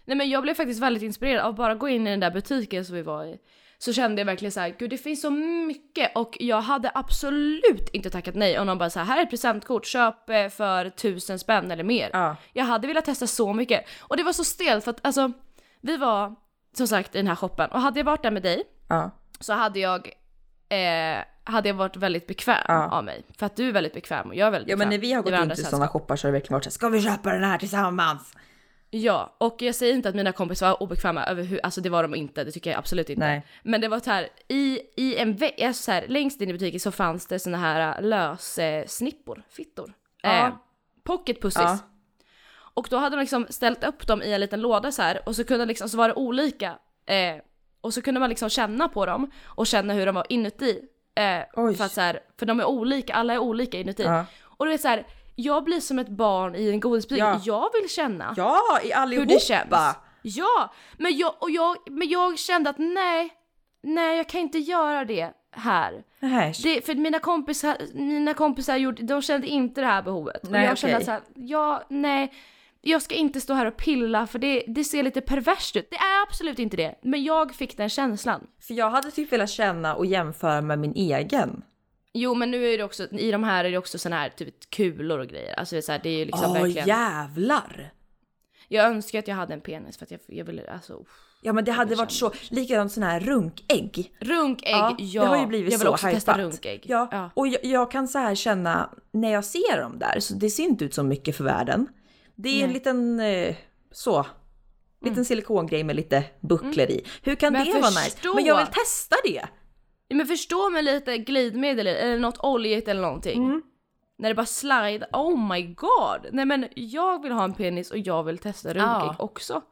Speaker 1: Nej men jag blev faktiskt väldigt inspirerad av att bara gå in i den där butiken som vi var i. Så kände jag verkligen så här, gud det finns så mycket och jag hade absolut inte tackat nej om någon bara så här, här är ett presentkort, köp eh, för tusen spänn eller mer.
Speaker 2: Ja.
Speaker 1: Jag hade velat testa så mycket. Och det var så stelt för att alltså, vi var som sagt i den här shoppen och hade jag varit där med dig
Speaker 2: Ja.
Speaker 1: så hade jag, eh, hade jag varit väldigt bekväm
Speaker 2: Ja.
Speaker 1: av mig. För att du är väldigt bekväm och jag är väldigt
Speaker 2: ja
Speaker 1: bekväm.
Speaker 2: men när vi har gått in till sådana shoppar så har det verkligen varit så här, ska vi köpa den här tillsammans?
Speaker 1: Ja, och jag säger inte att mina kompisar var obekväma över hur, alltså det var de inte, det tycker jag absolut inte.
Speaker 2: Nej.
Speaker 1: Men det var så här, i, i en vä- alltså så här, längst in i butiken så fanns det såna här lös eh, snippor, fittor.
Speaker 2: Ja.
Speaker 1: Eh, pocket pussies.
Speaker 2: Ja.
Speaker 1: Och då hade de liksom ställt upp dem i en liten låda så här och så kunde liksom, så var det olika. Eh, och så kunde man liksom känna på dem och känna hur de var inuti. Eh, för att så här, för de är olika, alla är olika inuti.
Speaker 2: Ja.
Speaker 1: Och du vet så här, jag blir som ett barn i en godisbutik.
Speaker 2: Ja.
Speaker 1: Jag vill känna
Speaker 2: Ja, i
Speaker 1: hur
Speaker 2: allihopa!
Speaker 1: det känns. Ja, men jag, och jag, men jag kände att nej, nej jag kan inte göra det här. Det, för mina kompisar, mina kompisar gjorde, de kände inte det här behovet.
Speaker 2: Nej,
Speaker 1: och jag kände
Speaker 2: okej.
Speaker 1: att så här, ja, nej, jag ska inte stå här och pilla för det, det ser lite perverst ut. Det är absolut inte det, men jag fick den känslan.
Speaker 2: För jag hade typ velat känna och jämföra med min egen.
Speaker 1: Jo men nu är det också, i de här är det också såna här typ kulor och grejer. Alltså det är, så här, det är ju liksom
Speaker 2: Åh
Speaker 1: verkligen.
Speaker 2: jävlar!
Speaker 1: Jag önskar att jag hade en penis för att jag, jag ville, alltså...
Speaker 2: Ja men det hade varit så, likadant sån här runkägg.
Speaker 1: Runkägg, ja.
Speaker 2: det har ju blivit
Speaker 1: jag vill
Speaker 2: så
Speaker 1: också testa
Speaker 2: hypat.
Speaker 1: runkägg.
Speaker 2: Ja,
Speaker 1: ja.
Speaker 2: och jag, jag kan så här känna när jag ser dem där, så det ser inte ut som mycket för världen. Det är en
Speaker 1: Nej. Mm.
Speaker 2: liten eh, så, liten silikongrej med lite bucklor i. Hur kan
Speaker 1: Men
Speaker 2: det vara nice? Men jag vill testa det.
Speaker 1: Men förstå med lite glidmedel eller något oljigt eller någonting.
Speaker 2: Mm.
Speaker 1: När det bara slide, oh my god! Nej men jag vill ha en penis och jag vill testa runkägg
Speaker 2: Ja.
Speaker 1: också.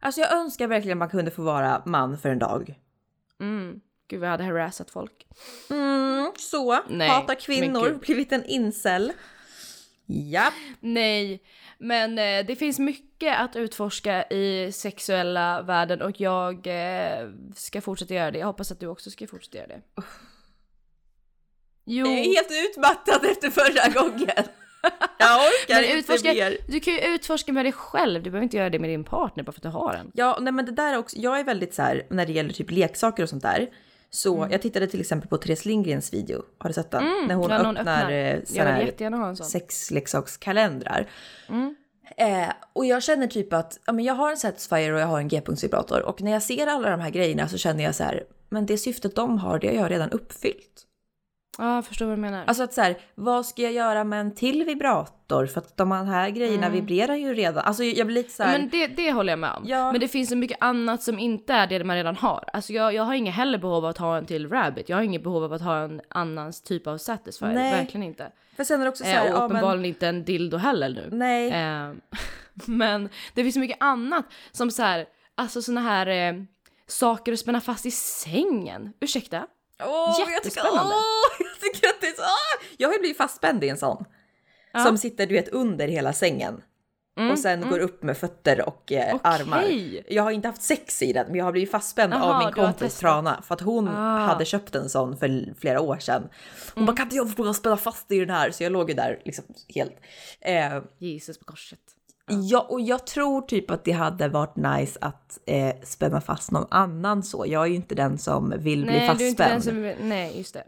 Speaker 2: Alltså jag önskar verkligen man kunde få vara man för en dag.
Speaker 1: Mm. Gud jag hade harassat folk.
Speaker 2: Mm, så,
Speaker 1: Nej,
Speaker 2: hata kvinnor, blivit en incel. Japp.
Speaker 1: Nej, men eh, det finns mycket att utforska i sexuella världen och jag eh, ska fortsätta göra det. Jag hoppas att du också ska fortsätta göra det. Jo,
Speaker 2: Jag är helt utmattad efter förra gången. Jag orkar
Speaker 1: men
Speaker 2: inte
Speaker 1: utforska,
Speaker 2: mer.
Speaker 1: du kan ju utforska med dig själv, du behöver inte göra det med din partner bara för att du har en.
Speaker 2: Ja, nej men det där är också, jag är väldigt så här när det gäller typ leksaker och sånt där. Så
Speaker 1: Mm.
Speaker 2: jag tittade till exempel på Therese Lindgrens video, har du sett den? när hon öppnar,
Speaker 1: någon öppnar.
Speaker 2: eh,
Speaker 1: en sån.
Speaker 2: sexleksakskalendrar.
Speaker 1: Mm.
Speaker 2: Eh, och jag känner typ att ja, men jag har en Satisfyer och jag har en G-punktsvibrator och när jag ser alla de här grejerna så känner jag så här, men det syftet de har det har jag redan uppfyllt.
Speaker 1: Ja, jag förstår vad du menar.
Speaker 2: Alltså att så här, vad ska jag göra med en till vibrator? För att de här grejerna vibrerar ju redan. Alltså jag blir lite så här,
Speaker 1: Mm. Men det, det håller jag med om.
Speaker 2: Ja.
Speaker 1: Men det finst så mycket annat som inte är det man redan har. Alltså jag, jag har inget heller behov av att ha en till Rabbit. Jag har inget behov av att ha en annans typ av Satisfyer.
Speaker 2: Nej.
Speaker 1: Verkligen inte.
Speaker 2: för sen är det också så
Speaker 1: Eh,
Speaker 2: här,
Speaker 1: och
Speaker 2: ja, men,
Speaker 1: uppenbarligen inte en dildo heller nu.
Speaker 2: nej.
Speaker 1: Eh, men det finns så mycket annat som så här, alltså såna här eh, saker att spänna fast i sängen. Ursäkta?
Speaker 2: Tycker,
Speaker 1: Jättespännande.
Speaker 2: jag tycker att så... Ah! Jag har ju blivit fastspänd i en sån.
Speaker 1: Ja.
Speaker 2: Som sitter du vet under hela sängen.
Speaker 1: Mm,
Speaker 2: och sen går upp med fötter och eh,
Speaker 1: Okej.
Speaker 2: armar. Jag har inte haft sex i den men jag har blivit fastspänd
Speaker 1: Jaha,
Speaker 2: av min kompis. Trana. För att hon
Speaker 1: Ah.
Speaker 2: hade köpt en sån för flera år sedan. Hon
Speaker 1: Mm.
Speaker 2: bara kan inte jag få spänna fast i den här? Så jag låg ju där liksom helt. Eh,
Speaker 1: Jesus på korset.
Speaker 2: Ja, och jag tror typ att det hade varit nice att eh, spänna fast någon annan så. Jag är ju inte den som vill bli
Speaker 1: Nej, du är
Speaker 2: fastspänd.
Speaker 1: inte den som... Nej, just det.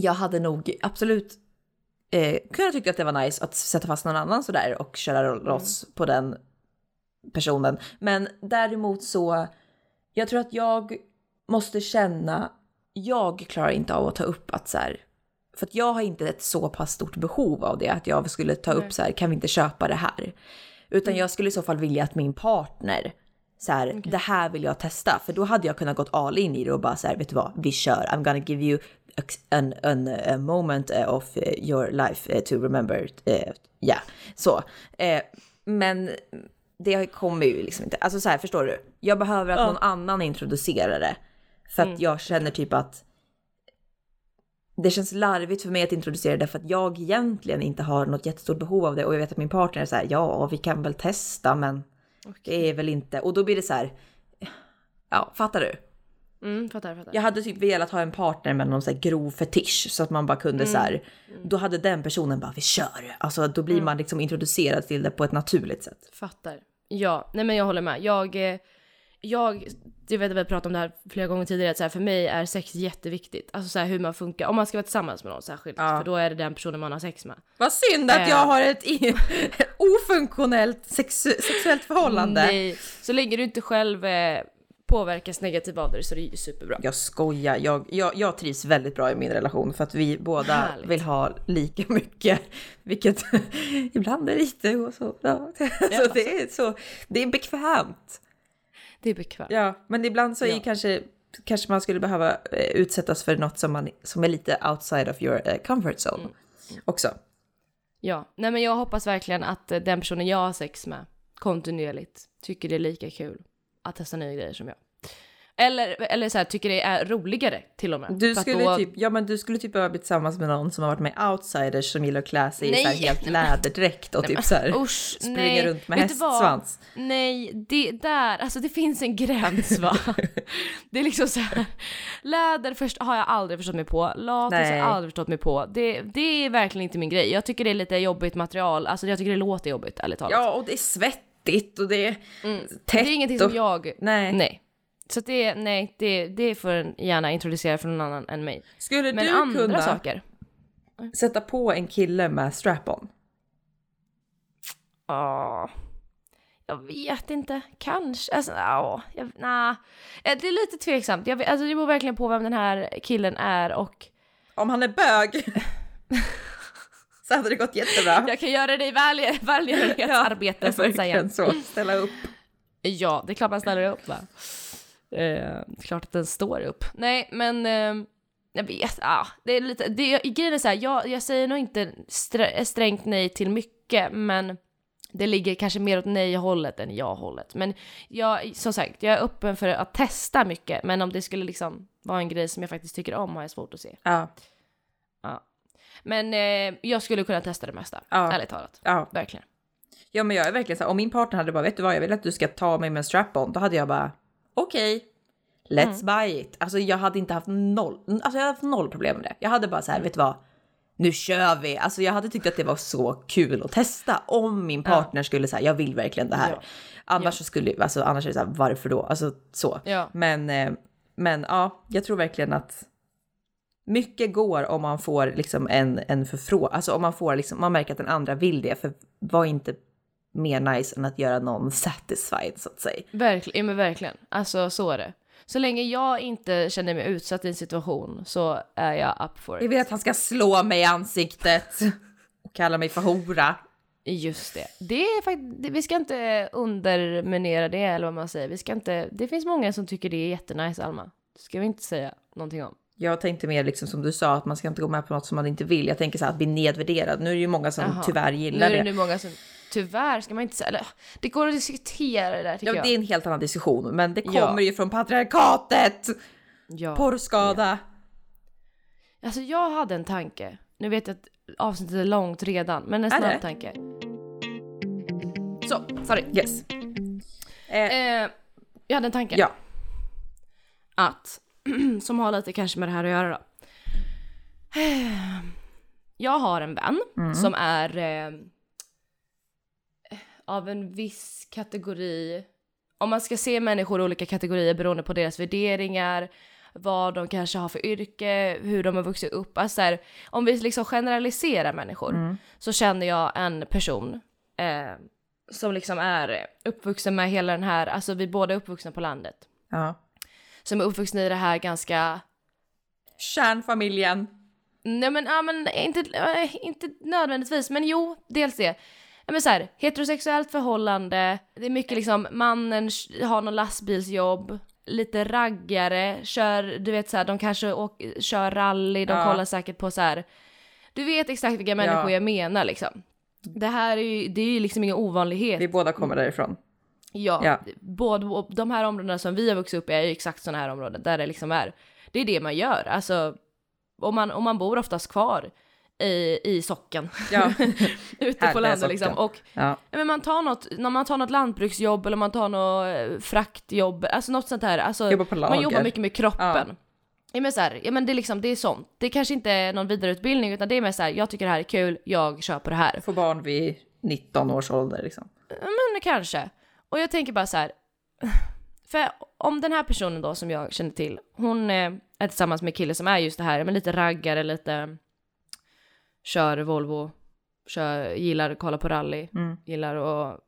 Speaker 2: Jag hade nog absolut eh, kunnat tycka att det var nice att sätta fast någon annan sådär och köra loss på den personen. Men däremot så, jag tror att jag måste känna, jag klarar inte av att ta upp att så här, för att jag har inte ett så pass stort behov av det att jag skulle ta upp så här, kan vi inte köpa det här? Utan jag skulle i så fall vilja att min partner så här, det här vill jag testa. För då hade jag kunnat gått all in i det och bara så här, vet du vad, vi kör. I'm gonna give you an, an, a moment eh, of eh, your life eh, to remember. Ja, så. Men det kommer ju liksom inte. Alltså så här, förstår du? Jag behöver att någon annan introducerar det. För att
Speaker 1: Mm.
Speaker 2: jag känner typ att det känns larvigt för mig att introducera det för att jag egentligen inte har något jättestort behov av det och jag vet att min partner är så här, ja, vi kan väl testa, men det är väl inte. Och då blir det så här, ja, fattar du?
Speaker 1: Mm, fattar, fattar.
Speaker 2: Jag hade typ velat ha en partner med någon så här grov fetisch så att man bara kunde så här, då hade den personen bara, vi kör. Alltså då blir man liksom introducerad till det på ett naturligt sätt.
Speaker 1: Fattar. Ja, nej men jag håller med. Jag, eh, jag, jag vet att vi har pratat om det här flera gånger tidigare, att så här, för mig är sex jätteviktigt. Alltså så här, hur man funkar, om man ska vara tillsammans med någon särskilt,
Speaker 2: Ja.
Speaker 1: för då är det den personen man har sex med.
Speaker 2: Vad synd
Speaker 1: att jag
Speaker 2: har ett ofunktionellt sexuellt förhållande.
Speaker 1: Nej, så länge du inte själv eh, påverkas negativt av det så är det ju superbra.
Speaker 2: Jag skojar, jag, jag, jag trivs väldigt bra i min relation för att vi båda
Speaker 1: Härligt.
Speaker 2: vill ha lika mycket. Vilket ibland är lite och så. Ja. så det, är så det är bekvämt.
Speaker 1: Det är bekvämt.
Speaker 2: Ja, men ibland så är
Speaker 1: Ja.
Speaker 2: kanske, kanske man skulle behöva eh, utsättas för något som, man, som är lite outside of your eh, comfort zone också.
Speaker 1: Ja, nej men jag hoppas verkligen att eh, den personen jag har sex med kontinuerligt tycker det är lika kul att testa nya grejer som jag. Eller, eller så här, tycker det är roligare till och med.
Speaker 2: Du skulle,
Speaker 1: då-
Speaker 2: typ, ja, men du skulle typ behöva bli tillsammans med någon som har varit med outsiders som gillar att klä sig i
Speaker 1: Nej.
Speaker 2: så här helt läderdräkt och typ så här
Speaker 1: Usch,
Speaker 2: springa
Speaker 1: nej.
Speaker 2: runt med hästsvans.
Speaker 1: Nej, det där, alltså det finns en gräns va. det är liksom så här. läder först har jag aldrig förstått mig på, latex har
Speaker 2: Nej.
Speaker 1: jag aldrig förstått mig på. Det, det är verkligen inte min grej. Jag tycker det är lite jobbigt material, alltså jag tycker det låter jobbigt ärligt talat.
Speaker 2: Ja, och det är svettigt och det är tätt.
Speaker 1: det är ingenting som
Speaker 2: och...
Speaker 1: jag,
Speaker 2: Nej.
Speaker 1: nej. Så det, nej, det, det får en gärna introducera för någon annan än mig.
Speaker 2: Skulle
Speaker 1: Men
Speaker 2: du
Speaker 1: andra
Speaker 2: kunna
Speaker 1: saker?
Speaker 2: sätta på en kille med strap-on?
Speaker 1: Ja. jag vet inte, kanske, alltså ja, jag, nah. Eh, Det är lite tveksamt, jag, vet- alltså det beror verkligen på vem den här killen är och
Speaker 2: Om han är bög så hade det gått jättebra.
Speaker 1: jag kan göra det i välj- välgörenhetsarbete så att säga.
Speaker 2: Så. Ställa upp.
Speaker 1: Ja, det är klart man ställer upp va. Eh, klart att den står upp. Nej, men eh, jag vet, ja, det är lite, det, grejen är så här, jag, jag säger nog inte strä, strängt nej till mycket, men det ligger kanske mer åt nej-hållet än ja-hållet. Men jag, som sagt, jag är öppen för att testa mycket, men om det skulle liksom vara en grej som jag faktiskt tycker om har jag svårt att se.
Speaker 2: Ja,
Speaker 1: Men eh, jag skulle kunna testa det mesta,
Speaker 2: Ja.
Speaker 1: ärligt talat.
Speaker 2: ja.
Speaker 1: Verkligen.
Speaker 2: Ja men jag är verkligen så här, om min partner hade bara, vet du vad, jag vill att du ska ta mig med en strap-on, då hade jag bara, okej, let's buy it. Alltså jag hade inte haft noll, alltså jag hade haft noll problem med det. Jag hade bara så här, vet du vad, nu kör vi. Alltså jag hade tyckt att det var så kul att testa om min partner skulle säga, jag vill verkligen det här.
Speaker 1: Ja.
Speaker 2: Annars så skulle, alltså annars är det så här, varför då? Alltså så.
Speaker 1: Ja.
Speaker 2: Men, eh, men ja, jag tror verkligen att mycket går om man får liksom en, en förfrågan, alltså om man får liksom, man märker att den andra vill det, för var inte mer nice än att göra någon satisfied så att säga.
Speaker 1: Verkligen, ja, men verkligen. Alltså så är det. Så länge jag inte känner mig utsatt i en situation så är jag up for
Speaker 2: Jag
Speaker 1: it.
Speaker 2: vill att han ska slå mig i ansiktet och kalla mig för hora.
Speaker 1: Just det. Det är faktiskt, vi ska inte underminera det eller vad man säger. Vi ska inte, det finns många som tycker det är jättenice Alma. Det ska vi inte säga någonting om.
Speaker 2: Jag tänkte mer liksom som du sa att man ska inte gå med på något som man inte vill. Jag tänker så här att bli nedvärderad. Nu är det ju många som
Speaker 1: Jaha.
Speaker 2: tyvärr
Speaker 1: Nu
Speaker 2: gillar
Speaker 1: är det
Speaker 2: det.
Speaker 1: nu många som, tyvärr ska man inte säga, eller det går att diskutera det där tycker
Speaker 2: Ja,
Speaker 1: jag.
Speaker 2: det är en helt annan diskussion, men det
Speaker 1: Ja.
Speaker 2: kommer ju från patriarkatet.
Speaker 1: Ja.
Speaker 2: Porrskada.
Speaker 1: Alltså jag hade en tanke. Nu vet jag att avsnittet är långt redan, men en snabb
Speaker 2: det?
Speaker 1: tanke. Så, sorry.
Speaker 2: Yes. Eh,
Speaker 1: Eh, jag hade en tanke.
Speaker 2: ja.
Speaker 1: Att, som har lite kanske med det här att göra då. Jag har en vän som är eh, av en viss kategori. Om man ska se människor i olika kategorier beroende på deras värderingar, vad de kanske har för yrke, hur de har vuxit upp. Alltså så här, om vi liksom generaliserar människor så känner jag en person eh, som liksom är uppvuxen med hela den här, alltså vi båda är uppvuxna på landet.
Speaker 2: ja.
Speaker 1: Som är uppvuxna i det här ganska
Speaker 2: Kärnfamiljen.
Speaker 1: Nej men, ja, men inte, äh, inte nödvändigtvis, men jo, dels det. Ja, men så här, heterosexuellt förhållande, det är mycket liksom mannen har någon lastbilsjobb, lite raggare, kör, du vet så här, de kanske åk, kör rally, de
Speaker 2: Ja.
Speaker 1: kollar säkert på så här. Du vet exakt vilka människor
Speaker 2: Ja.
Speaker 1: jag menar liksom. Det här är ju, det är ju liksom ingen ovanlighet.
Speaker 2: Vi båda kommer därifrån.
Speaker 1: Ja,
Speaker 2: Ja.
Speaker 1: Både, de här områdena som vi har vuxit upp i är ju exakt sådana här områden där det liksom är, det är det man gör. Alltså, om man, om man bor oftast kvar i, i socken,
Speaker 2: Ja.
Speaker 1: ute på landet liksom. Och
Speaker 2: ja.
Speaker 1: men man tar något, när man tar något lantbruksjobb eller man tar något eh, fraktjobb, alltså något sånt här. Alltså,
Speaker 2: Jobbar
Speaker 1: man jobbar mycket med kroppen.
Speaker 2: Ja.
Speaker 1: Ja. men så här, ja men det är liksom, det är sånt. Det kanske inte är någon vidareutbildning utan det är mer så här, jag tycker det här är kul, jag kör på det här.
Speaker 2: Får barn vid 19 års ålder liksom.
Speaker 1: Men kanske. Och jag tänker bara så här. För om den här personen då som jag känner till, hon är tillsammans med en kille som är just det här, men lite raggare, lite kör Volvo, kör, gillar att kolla på rally,
Speaker 2: Mm.
Speaker 1: gillar och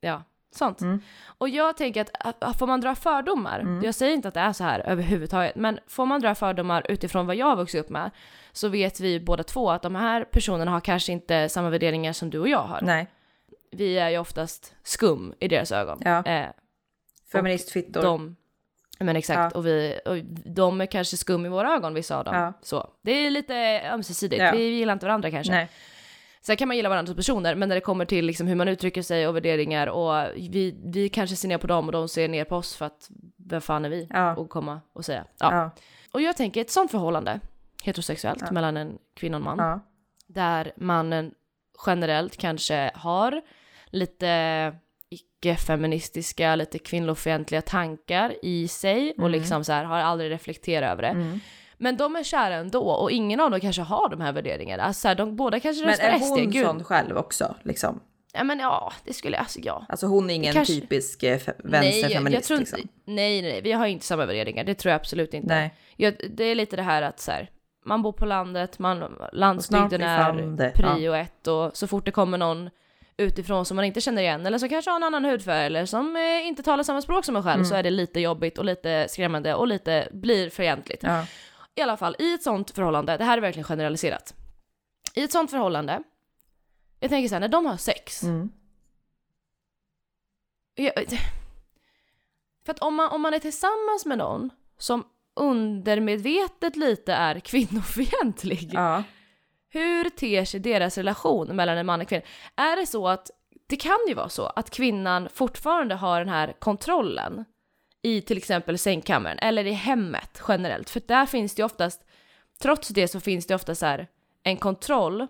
Speaker 1: ja, sånt.
Speaker 2: Mm.
Speaker 1: Och jag tänker att får man dra fördomar,
Speaker 2: Mm.
Speaker 1: jag säger inte att det är så här överhuvudtaget, men får man dra fördomar utifrån vad jag har vuxit upp med, så vet vi båda två att de här personerna har kanske inte samma värderingar som du och jag har
Speaker 2: Nej.
Speaker 1: Vi är ju oftast skum i deras ögon.
Speaker 2: Ja.
Speaker 1: Eh,
Speaker 2: Feministfittor.
Speaker 1: de, men exakt,
Speaker 2: Ja.
Speaker 1: och, vi, och de är kanske skum i våra ögon, vissa av dem.
Speaker 2: Ja.
Speaker 1: Så. Det är lite ömsesidigt,
Speaker 2: Ja.
Speaker 1: vi gillar inte varandra kanske.
Speaker 2: Nej.
Speaker 1: Sen kan man gilla varandra som personer, men när det kommer till liksom hur man uttrycker sig och värderingar och vi, vi kanske ser ner på dem och de ser ner på oss för att vem fan är vi?
Speaker 2: Ja.
Speaker 1: Och komma och säga. Ja.
Speaker 2: Ja.
Speaker 1: Och jag tänker ett sånt förhållande, heterosexuellt,
Speaker 2: Ja.
Speaker 1: mellan en kvinna och en man, där mannen generellt kanske har lite icke-feministiska, lite kvinnofientliga tankar i sig och
Speaker 2: Mm.
Speaker 1: liksom så här har aldrig reflekterat över det.
Speaker 2: Mm.
Speaker 1: Men de är kära ändå och ingen av dem kanske har de här värderingarna. Alltså så här, de båda kanske
Speaker 2: Men
Speaker 1: röstar
Speaker 2: är
Speaker 1: SD.
Speaker 2: hon
Speaker 1: Gud.
Speaker 2: sån själv också? Liksom?
Speaker 1: Ja men ja, det skulle alltså ja.
Speaker 2: Alltså hon är ingen
Speaker 1: Kanske-
Speaker 2: typisk eh,
Speaker 1: Nej, jag
Speaker 2: vänsterfeminist
Speaker 1: tror inte,
Speaker 2: liksom?
Speaker 1: nej, nej, nej, vi har inte samma värderingar. Det tror jag absolut inte.
Speaker 2: Nej.
Speaker 1: Jag, det är lite det här att så här, man bor på landet, man, landsbygden
Speaker 2: är
Speaker 1: prio ett och så fort det kommer någon utifrån som man inte känner igen eller som kanske har en annan hudfärg eller som eh, inte talar samma språk som en själv så är det lite jobbigt och lite skrämmande och lite blir fientligt.
Speaker 2: Ja.
Speaker 1: I alla fall, i ett sånt förhållande, det här är verkligen generaliserat. I ett sånt förhållande, jag tänker såhär, när de har sex.
Speaker 2: Mm.
Speaker 1: Jag, för att om man, om man är tillsammans med någon som undermedvetet lite är kvinnofientlig.
Speaker 2: Ja.
Speaker 1: Hur ter sig deras relation mellan en man och kvinna? Är det så att, det kan ju vara så att kvinnan fortfarande har den här kontrollen i till exempel sängkammaren eller i hemmet generellt. För där finns det ju oftast, trots det så finns det ofta så här en kontroll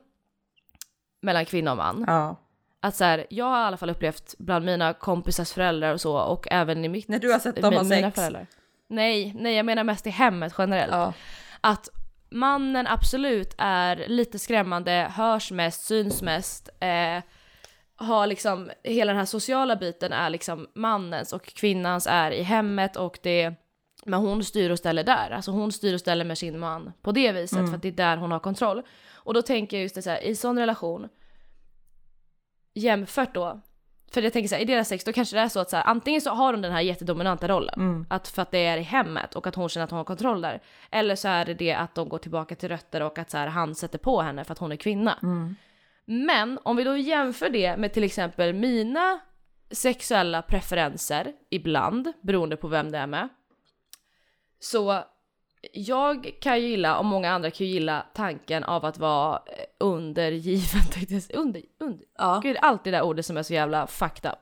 Speaker 1: mellan kvinna och man.
Speaker 2: ja.
Speaker 1: Att så här, jag har i alla fall upplevt bland mina kompisars föräldrar och så och även i mitt...
Speaker 2: När du har sett dem ha sex.
Speaker 1: föräldrar. Nej, nej jag menar mest i hemmet generellt.
Speaker 2: Ja.
Speaker 1: Att mannen absolut är lite skrämmande, hörs mest, syns mest, eh, har liksom, hela den här sociala biten är liksom mannens och kvinnans är i hemmet och det, men hon styr och ställer där. Alltså hon styr och ställer med sin man på det viset för att det är där hon har kontroll. Och då tänker jag just det så här, i sån relation, jämfört då, för jag tänker så här, i deras sex då kanske det är så att så här, antingen så har de den här jättedominanta rollen,
Speaker 2: Mm.
Speaker 1: att för att det är i hemmet och att hon känner att hon har kontroll där. Eller så är det det att de går tillbaka till rötter och att så här, han sätter på henne för att hon är kvinna.
Speaker 2: Mm.
Speaker 1: Men om vi då jämför det med till exempel mina sexuella preferenser ibland, beroende på vem det är med. Så jag kan ju gilla, och många andra kan ju gilla, tanken av att vara eh, undergiven. Under, under,
Speaker 2: Ja.
Speaker 1: Gud, allt det där ordet som är så jävla fucked up.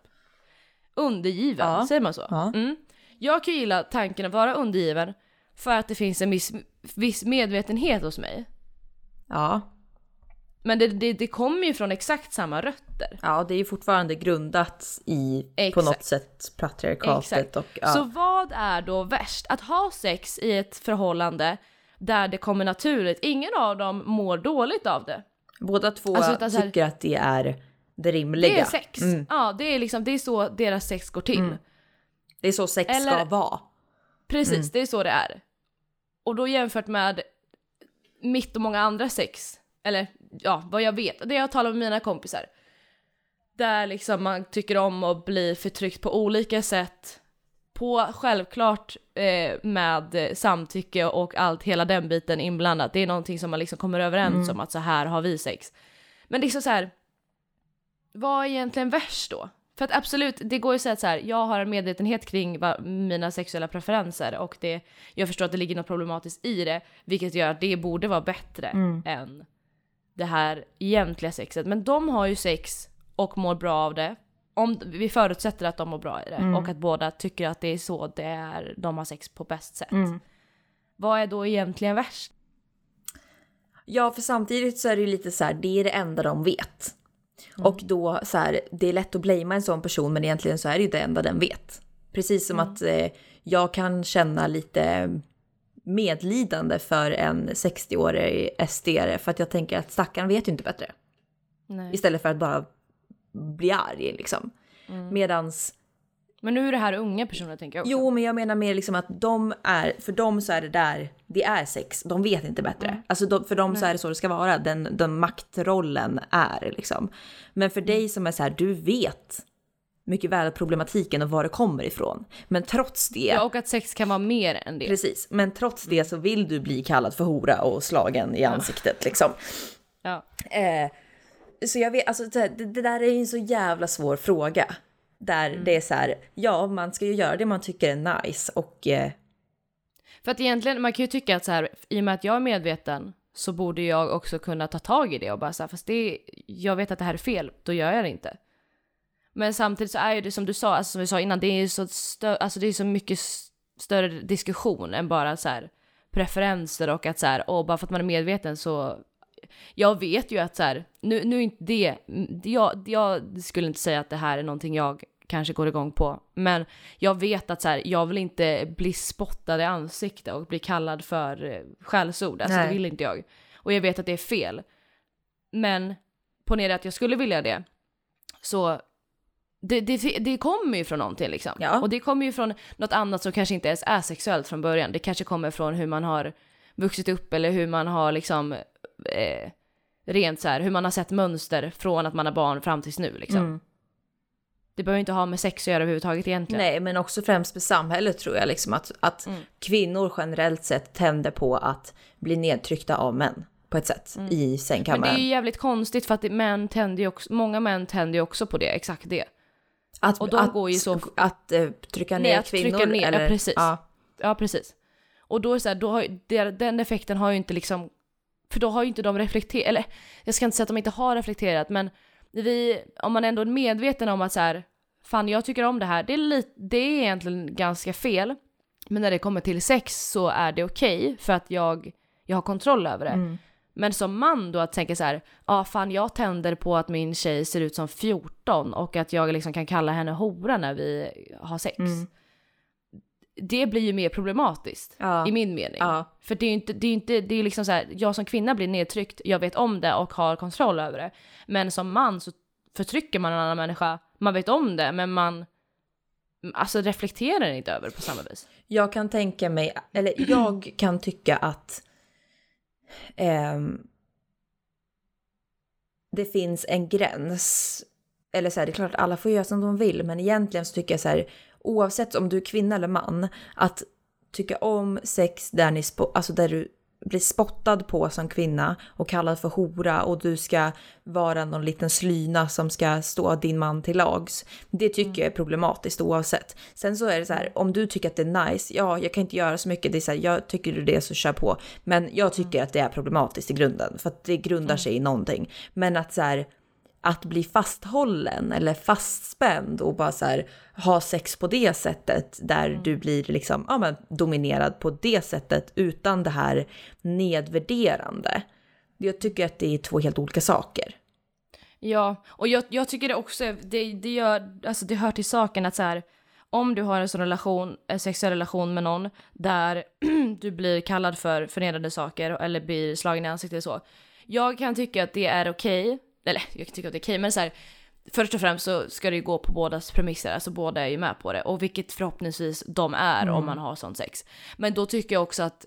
Speaker 1: Undergiven,
Speaker 2: Ja.
Speaker 1: säger man så?
Speaker 2: Ja.
Speaker 1: Mm. Jag kan ju gilla tanken att vara undergiven för att det finns en viss, viss medvetenhet hos mig.
Speaker 2: Ja.
Speaker 1: Men det, det, det kommer ju från exakt samma rötter.
Speaker 2: ja, det är ju fortfarande grundat i på
Speaker 1: Exakt.
Speaker 2: något sätt patriarkatet
Speaker 1: Exakt.
Speaker 2: och ja.
Speaker 1: Så vad är då värst? Att ha sex i ett förhållande där det kommer naturligt. Ingen av dem mår dåligt av det.
Speaker 2: båda två
Speaker 1: Alltså, så här-
Speaker 2: tycker att det är det rimliga.
Speaker 1: Det är sex.
Speaker 2: Mm.
Speaker 1: Ja, det är liksom, det är så deras sex går till.
Speaker 2: Mm. Det är så sex ska
Speaker 1: Eller-
Speaker 2: vara.
Speaker 1: Precis,
Speaker 2: Mm.
Speaker 1: det är så det är. Och då jämfört med mitt och många andra sex, eller ja, vad jag vet, det jag talar med mina kompisar. Där liksom man tycker om att bli förtryckt på olika sätt. På självklart eh, med samtycke och allt, hela den biten inblandat. Det är någonting som man liksom kommer överens
Speaker 2: Mm.
Speaker 1: om att så här har vi sex. Men det är så så här. vad är egentligen värst då? För att absolut, det går ju att säga att så här, jag har en medvetenhet kring vad, mina sexuella preferenser och det, jag förstår att det ligger något problematiskt i det, vilket gör att det borde vara bättre
Speaker 2: Mm.
Speaker 1: än det här egentliga sexet. Men de har ju sex och mår bra av det. Om, vi förutsätter att de mår bra i det
Speaker 2: Mm.
Speaker 1: och att båda tycker att det är så det är, de har sex på bäst sätt.
Speaker 2: Mm.
Speaker 1: Vad är då egentligen värst?
Speaker 2: Ja, för samtidigt så är det ju lite så här, det är det enda de vet. Och då så här, det är lätt att blamea en sån person men egentligen så är det ju det enda den vet. Precis som att eh, jag kan känna lite medlidande för en 60-årig sd för att jag tänker att stackaren vet ju inte bättre.
Speaker 1: Nej.
Speaker 2: Istället för att bara bli arg liksom. Medans
Speaker 1: Men nu är det här unga personer tänker jag också.
Speaker 2: Jo, men jag menar mer liksom att de är, för dem så är det där, det är sex, de vet inte bättre. Alltså de, för dem så är det så det ska vara, den, den maktrollen är liksom. Men för dig som är så här, du vet mycket väl problematiken och var det kommer ifrån. Men trots det,
Speaker 1: Ja, och att sex kan vara mer än det.
Speaker 2: precis, men trots det så vill du bli kallad för hora och slagen i ansiktet liksom.
Speaker 1: Ja.
Speaker 2: Eh, så jag vet, alltså det, det där är ju en så jävla svår fråga. Där
Speaker 1: Mm.
Speaker 2: det är så här, ja man ska ju göra det man tycker är nice och eh,
Speaker 1: För att egentligen, man kan ju tycka att så här, i och med att jag är medveten så borde jag också kunna ta tag i det och bara så här, fast det, jag vet att det här är fel, då gör jag det inte. Men samtidigt så är ju det som du sa, alltså som vi sa innan, det är ju så, stö, alltså det är så mycket större diskussion än bara så här preferenser och att så här, och bara för att man är medveten så jag vet ju att så här, nu, nu är inte det, jag, jag skulle inte säga att det här är någonting jag kanske går igång på, men jag vet att så här, jag vill inte bli spottad i ansiktet och bli kallad för eh, skällsord, alltså det
Speaker 2: Nej.
Speaker 1: vill inte jag. Och jag vet att det är fel. Men ponera att jag skulle vilja det, så det, det, det kommer ju från någonting liksom.
Speaker 2: Ja.
Speaker 1: Och det kommer ju från något annat som kanske inte ens är sexuellt från början. Det kanske kommer från hur man har vuxit upp eller hur man har liksom eh, Rent så här, hur man har sett mönster från att man har barn fram tills nu liksom.
Speaker 2: Mm.
Speaker 1: Det behöver inte ha med sex att göra överhuvudtaget egentligen.
Speaker 2: Nej, men också främst med samhället tror jag liksom att, att
Speaker 1: Mm.
Speaker 2: kvinnor generellt sett tänder på att bli nedtryckta av män på ett sätt i
Speaker 1: Mm. Men det
Speaker 2: sängkammaren.
Speaker 1: är ju jävligt konstigt för att män tänder ju också, många män tänder ju också på det, exakt det.
Speaker 2: Att,
Speaker 1: och de
Speaker 2: att,
Speaker 1: går ju så-
Speaker 2: att eh, trycka ner
Speaker 1: Nej, att
Speaker 2: kvinnor
Speaker 1: trycka ner,
Speaker 2: eller?
Speaker 1: ja precis.
Speaker 2: Ja,
Speaker 1: Ja precis. Och då är så här, då har, den effekten har ju inte liksom, för då har ju inte de reflekterat, eller jag ska inte säga att de inte har reflekterat men vi, om man ändå är medveten om att så här, fan jag tycker om det här, det är, lite, det är egentligen ganska fel. Men när det kommer till sex så är det okej för att jag, jag har kontroll över det.
Speaker 2: Mm.
Speaker 1: Men som man då att tänka så här, ja fan jag tänder på att min tjej ser ut som 14 och att jag liksom kan kalla henne hora när vi har sex.
Speaker 2: Mm.
Speaker 1: Det blir ju mer problematiskt
Speaker 2: Ja.
Speaker 1: i min mening.
Speaker 2: ja,
Speaker 1: För det är ju inte, det är inte, det är liksom så här, jag som kvinna blir nedtryckt, jag vet om det och har kontroll över det. Men som man så förtrycker man en annan människa, man vet om det men man alltså reflekterar inte över på samma vis.
Speaker 2: jag kan tänka mig, eller jag kan tycka att eh, det finns en gräns. Eller så här, det är klart att alla får göra som de vill, men egentligen så tycker jag så här, oavsett om du är kvinna eller man, att tycka om sex där, ni spo- alltså där du blir spottad på som kvinna och kallad för hora och du ska vara någon liten slyna som ska stå din man till lags. Det tycker jag är problematiskt oavsett. Sen så är det så här, om du tycker att det är nice, ja, jag kan inte göra så mycket. Det är så här, jag tycker du det så kör på. Men jag tycker att det är problematiskt i grunden för att det grundar sig i någonting. Men att så här, att bli fasthållen eller fastspänd och bara så här, ha sex på det sättet där du blir liksom, ja, men, dominerad på det sättet utan det här nedvärderande. Jag tycker att det är två helt olika saker.
Speaker 1: Ja, och jag, jag tycker det också, det, det, gör, alltså det hör till saken att så här, om du har en sån relation, en sexuell relation med någon där du blir kallad för förnedrande saker eller blir slagen i ansiktet och så. Jag kan tycka att det är okej, eller jag tycka att det är okej, men så här, först och främst så ska det ju gå på bådas premisser, alltså båda är ju med på det och vilket förhoppningsvis de är om man har sån sex. Men då tycker jag också att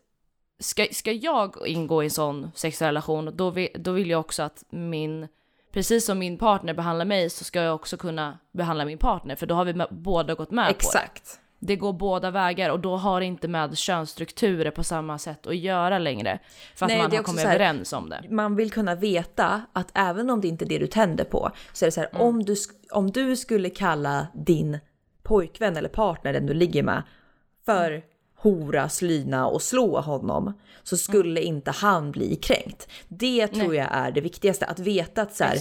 Speaker 1: ska, ska jag ingå i en sån sexuell relation, då vill, då vill jag också att min precis som min partner behandlar mig så ska jag också kunna behandla min partner för då har vi båda gått med på det.
Speaker 2: Exakt.
Speaker 1: Det går båda vägar och då har det inte med könsstrukturer på samma sätt att göra längre. För att
Speaker 2: Nej,
Speaker 1: man har kommit
Speaker 2: här-
Speaker 1: överens om det.
Speaker 2: Man vill kunna veta att även om det inte är det du tänder på så är det så här,
Speaker 1: Mm.
Speaker 2: om, du, om du skulle kalla din pojkvän eller partner, den du ligger med, för
Speaker 1: Mm.
Speaker 2: hora, slyna och slå honom så skulle inte han bli kränkt. Det tror
Speaker 1: Mm. Nej.
Speaker 2: jag är det viktigaste, att veta att så här.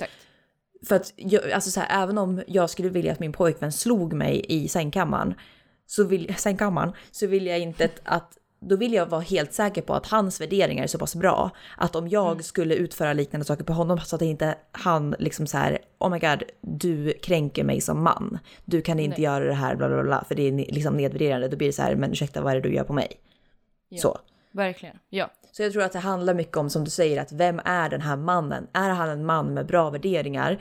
Speaker 2: För att jag, alltså så här, även om jag skulle vilja att min pojkvän slog mig i sängkammaren så vill, sängkammaren, så vill jag inte att, då vill jag vara helt säker på att hans värderingar är så pass bra att om jag
Speaker 1: Mm.
Speaker 2: skulle utföra liknande saker på honom så att inte han liksom så här oh my god du kränker mig som man. Du kan inte
Speaker 1: Nej.
Speaker 2: göra det här bla bla bla för det är liksom nedvärderande. Då blir det så här men ursäkta vad är det du gör på mig?
Speaker 1: Ja.
Speaker 2: Så.
Speaker 1: Verkligen. Ja.
Speaker 2: Så jag tror att det handlar mycket om som du säger att vem är den här mannen? Är han en man med bra värderingar?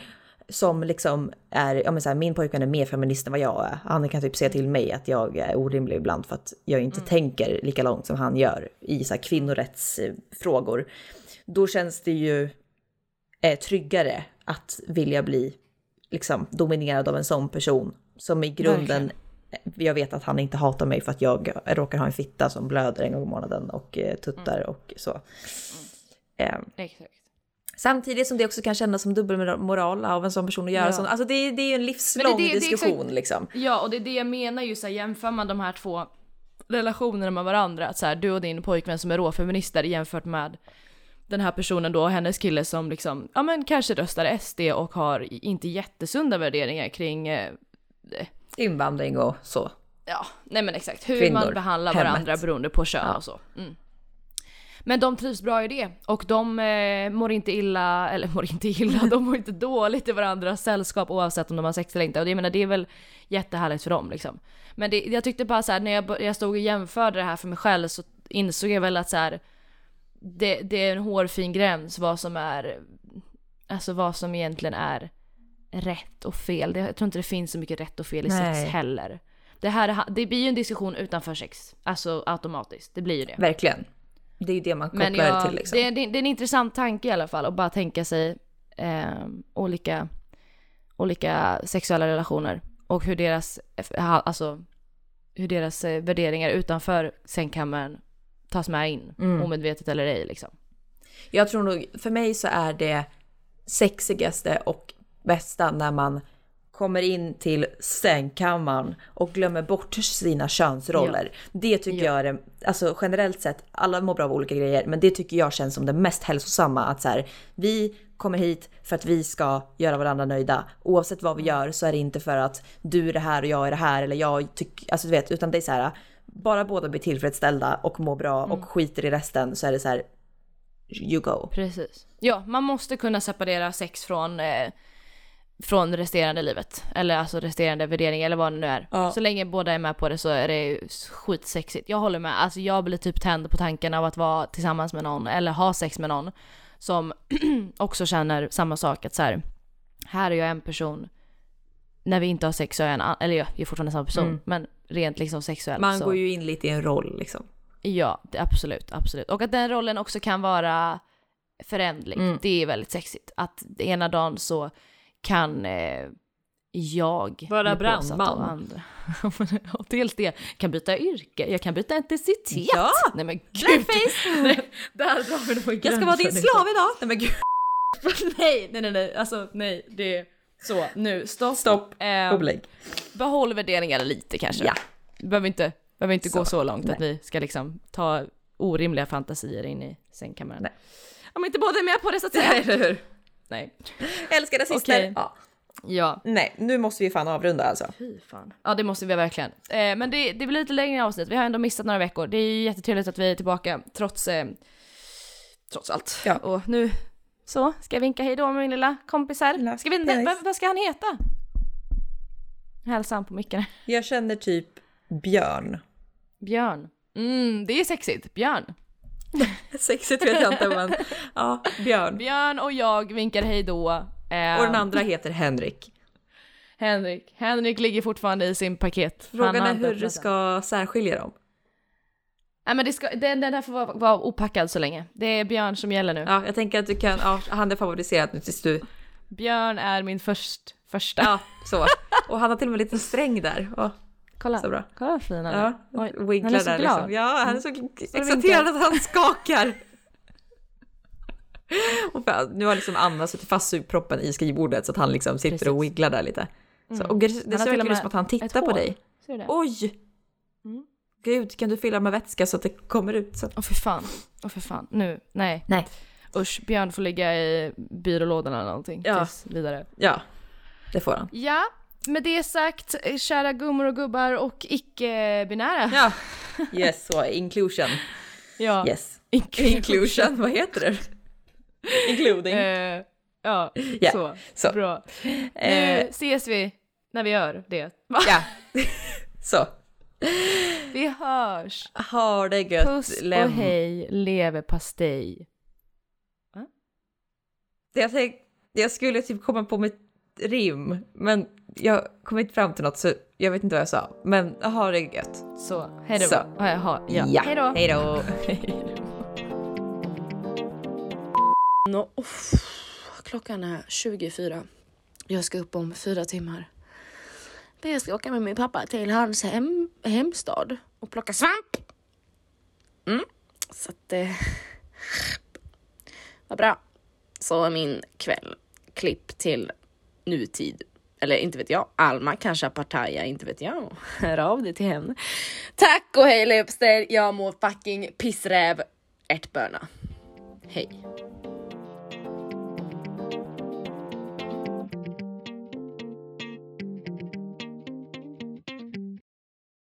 Speaker 2: Som liksom är, ja men så här, min pojkvän är mer feminist än vad jag är. Han kan typ säga till mig att jag är orimlig ibland för att jag inte tänker lika långt som han gör i så här kvinnorättsfrågor. Då känns det ju eh, tryggare att vilja bli liksom dominerad av en sån person som i grunden jag vet att han inte hatar mig för att jag råkar ha en fitta som blöder en gång i månaden och eh, tuttar och så. Eh,
Speaker 1: Exakt.
Speaker 2: Samtidigt som det också kan kännas som dubbelmoral av en sån person att göra
Speaker 1: Ja.
Speaker 2: sånt. Alltså det, det är ju en livslång
Speaker 1: det- det-
Speaker 2: diskussion
Speaker 1: exakt-
Speaker 2: liksom.
Speaker 1: Ja, och det är det jag menar ju så här, jämför man de här två relationerna med varandra, att så här, du och din pojkvän som är råfeminister jämfört med den här personen då, hennes kille som liksom, ja men kanske röstar SD och har inte jättesunda värderingar kring, eh,
Speaker 2: Invandring och så.
Speaker 1: ja, nej men exakt, hur
Speaker 2: Kvinnor,
Speaker 1: man behandlar
Speaker 2: hemmet.
Speaker 1: varandra beroende på kön
Speaker 2: Ja.
Speaker 1: och så. Mm. Men de trivs bra i det och de eh, mår inte illa, eller mår inte illa, de mår inte dåligt i varandras sällskap oavsett om de har sex eller inte. Och det, jag menar, det är väl jättehärligt för dem liksom. Men det, jag tyckte bara så här, när jag, jag stod och jämförde det här för mig själv så insåg jag väl att så här, det, det är en hårfin gräns vad som är, alltså vad som egentligen är rätt och fel. Jag tror inte det finns så mycket rätt och fel i
Speaker 2: Nej.
Speaker 1: sex heller. Det här det blir ju en diskussion utanför sex, alltså automatiskt. Det blir ju det.
Speaker 2: Verkligen. Det är ju det man kopplar
Speaker 1: Men jag,
Speaker 2: till liksom.
Speaker 1: det, är- det, det är en intressant tanke i alla fall att bara tänka sig eh, olika, olika sexuella relationer och hur deras, alltså, hur deras eh, värderingar utanför sängkammaren tas med in,
Speaker 2: Mm.
Speaker 1: omedvetet eller ej liksom.
Speaker 2: Jag tror nog, för mig så är det sexigaste och bästa när man kommer in till sängkammaren och glömmer bort sina könsroller. Det tycker jag är det, alltså generellt sett, alla mår bra av olika grejer, men det tycker jag känns som det mest hälsosamma att så här, vi kommer hit för att vi ska göra varandra nöjda. Oavsett vad vi gör så är det inte för att du är det här och jag är det här eller jag tycker, alltså du vet, utan det är så här, bara båda blir tillfredsställda och mår bra och skiter i resten så är det så här, you go.
Speaker 1: Precis. Ja, man måste kunna separera sex från, eh, från resterande livet. Eller alltså resterande värderingar eller vad det nu är.
Speaker 2: Ja.
Speaker 1: Så länge båda är med på det så är det skitsexigt. Jag håller med. Alltså jag blir typ tänd på tanken av att vara tillsammans med någon eller ha sex med någon som också känner samma sak. Att så här, här är jag en person. När vi inte har sex så är jag en annan, eller jag är fortfarande samma person.
Speaker 2: Mm.
Speaker 1: Men rent liksom sexuellt
Speaker 2: Man
Speaker 1: så.
Speaker 2: går ju in lite i en roll liksom.
Speaker 1: Ja, det, absolut, absolut. Och att den rollen också kan vara förändlig.
Speaker 2: Mm.
Speaker 1: Det är väldigt sexigt. Att ena dagen så kan eh, jag
Speaker 2: Vara brandman.
Speaker 1: Och Dels det, kan byta yrke, jag kan byta etnicitet.
Speaker 2: Ja!
Speaker 1: Nej men gud!
Speaker 2: Blackface!
Speaker 1: Nej, där drar vi nog
Speaker 2: Jag ska vara din slav idag! Nej men gud.
Speaker 1: nej, nej, nej, nej, alltså nej, det är så, nu, stopp.
Speaker 2: Stopp.
Speaker 1: Eh,
Speaker 2: Upplägg.
Speaker 1: behåll värderingarna lite kanske.
Speaker 2: Ja.
Speaker 1: Behöver inte, behöver inte gå
Speaker 2: Så,
Speaker 1: så långt att
Speaker 2: nej.
Speaker 1: vi ska liksom ta orimliga fantasier in i sängkammaren.
Speaker 2: Nej.
Speaker 1: Om inte båda är med på det så att säga.
Speaker 2: Eller hur?
Speaker 1: Nej.
Speaker 2: Älskade syster.
Speaker 1: Okej.
Speaker 2: Ja.
Speaker 1: Ja.
Speaker 2: Nej, nu måste vi fan avrunda alltså.
Speaker 1: Fy fan. Ja det måste vi verkligen. Eh, men det, det blir lite längre avsnitt, vi har ändå missat några veckor. Det är ju jättetrevligt att vi är tillbaka trots, eh, trots allt.
Speaker 2: Ja.
Speaker 1: Och nu så, ska jag vinka hej då med min lilla kompis här. Ska vi, vad, vad ska han heta? Hälsa han på micken.
Speaker 2: Jag känner typ Björn.
Speaker 1: Björn. Mm, det är sexigt. Björn.
Speaker 2: Sexigt vet jag inte men ja, Björn.
Speaker 1: Björn och jag vinkar hej då. Eh,
Speaker 2: Och den andra heter Henrik.
Speaker 1: Henrik. Henrik ligger fortfarande i sin paket.
Speaker 2: Frågan är hur du ska särskilja dem.
Speaker 1: Nej men det ska, den, den där får vara, vara opackad så länge. Det är Björn som gäller nu.
Speaker 2: Ja, jag tänker att du kan, ja, han är favoriserad nu tills du,
Speaker 1: Björn är min först, första.
Speaker 2: ja så. Och han har till och med en liten sträng där. Åh,
Speaker 1: Kolla.
Speaker 2: så bra.
Speaker 1: Kolla vad fin han är.
Speaker 2: Ja,
Speaker 1: Oj,
Speaker 2: wigglar
Speaker 1: han är så
Speaker 2: där
Speaker 1: glad.
Speaker 2: liksom. Ja, han är så
Speaker 1: och
Speaker 2: exalterad att han skakar. Och för, nu har liksom Anna suttit fast sugproppen i skrivbordet så att han liksom sitter
Speaker 1: Precis.
Speaker 2: och wigglar där lite. Så,
Speaker 1: Mm.
Speaker 2: och det,
Speaker 1: Han
Speaker 2: ser verkligen ut som att han tittar på dig.
Speaker 1: Ser du det?
Speaker 2: Oj!
Speaker 1: Mm.
Speaker 2: Gud, kan du fylla med vätska så att det kommer ut? Så.
Speaker 1: Åh för fan. Åh för fan. Nu. Nej.
Speaker 2: Nej.
Speaker 1: Usch. Björn får ligga i byrålådan eller någonting.
Speaker 2: Ja.
Speaker 1: Tills vidare.
Speaker 2: Ja, det får han.
Speaker 1: Ja. Med det sagt, eh, kära gummor och gubbar och icke-binära.
Speaker 2: Ja, yes, så inclusion.
Speaker 1: Ja.
Speaker 2: Yes.
Speaker 1: Inclusion.
Speaker 2: Inclusion, vad heter det? Including.
Speaker 1: Eh, ja,
Speaker 2: Ja,
Speaker 1: så.
Speaker 2: så.
Speaker 1: Bra. Nu
Speaker 2: Eh,
Speaker 1: ses vi när vi gör det.
Speaker 2: Ja, så.
Speaker 1: Vi hörs.
Speaker 2: Ha det gött.
Speaker 1: Puss
Speaker 2: Läm-
Speaker 1: och hej, leverpastej.
Speaker 2: Jag, jag skulle typ komma på mitt rim, men jag kom inte fram till något så jag vet inte vad jag sa. Men ha det gött.
Speaker 1: Så, hej då.
Speaker 2: Så.
Speaker 1: Jaha, ja.
Speaker 2: Ja,
Speaker 1: Hej då.
Speaker 2: Hej då.
Speaker 1: Nå, uff, klockan är 24. Jag ska upp om fyra timmar. Jag ska åka med min pappa till hans hem, hemstad och plocka svamp. Mm. Så att det... Vad bra. Så min kväll. Klipp till nutid. Eller inte vet jag. Alma kanske har partaja, inte vet jag. Hör av dig till henne. Tack och hej leverpastej. Jag mår fucking pissräv ärtbörna. Hej.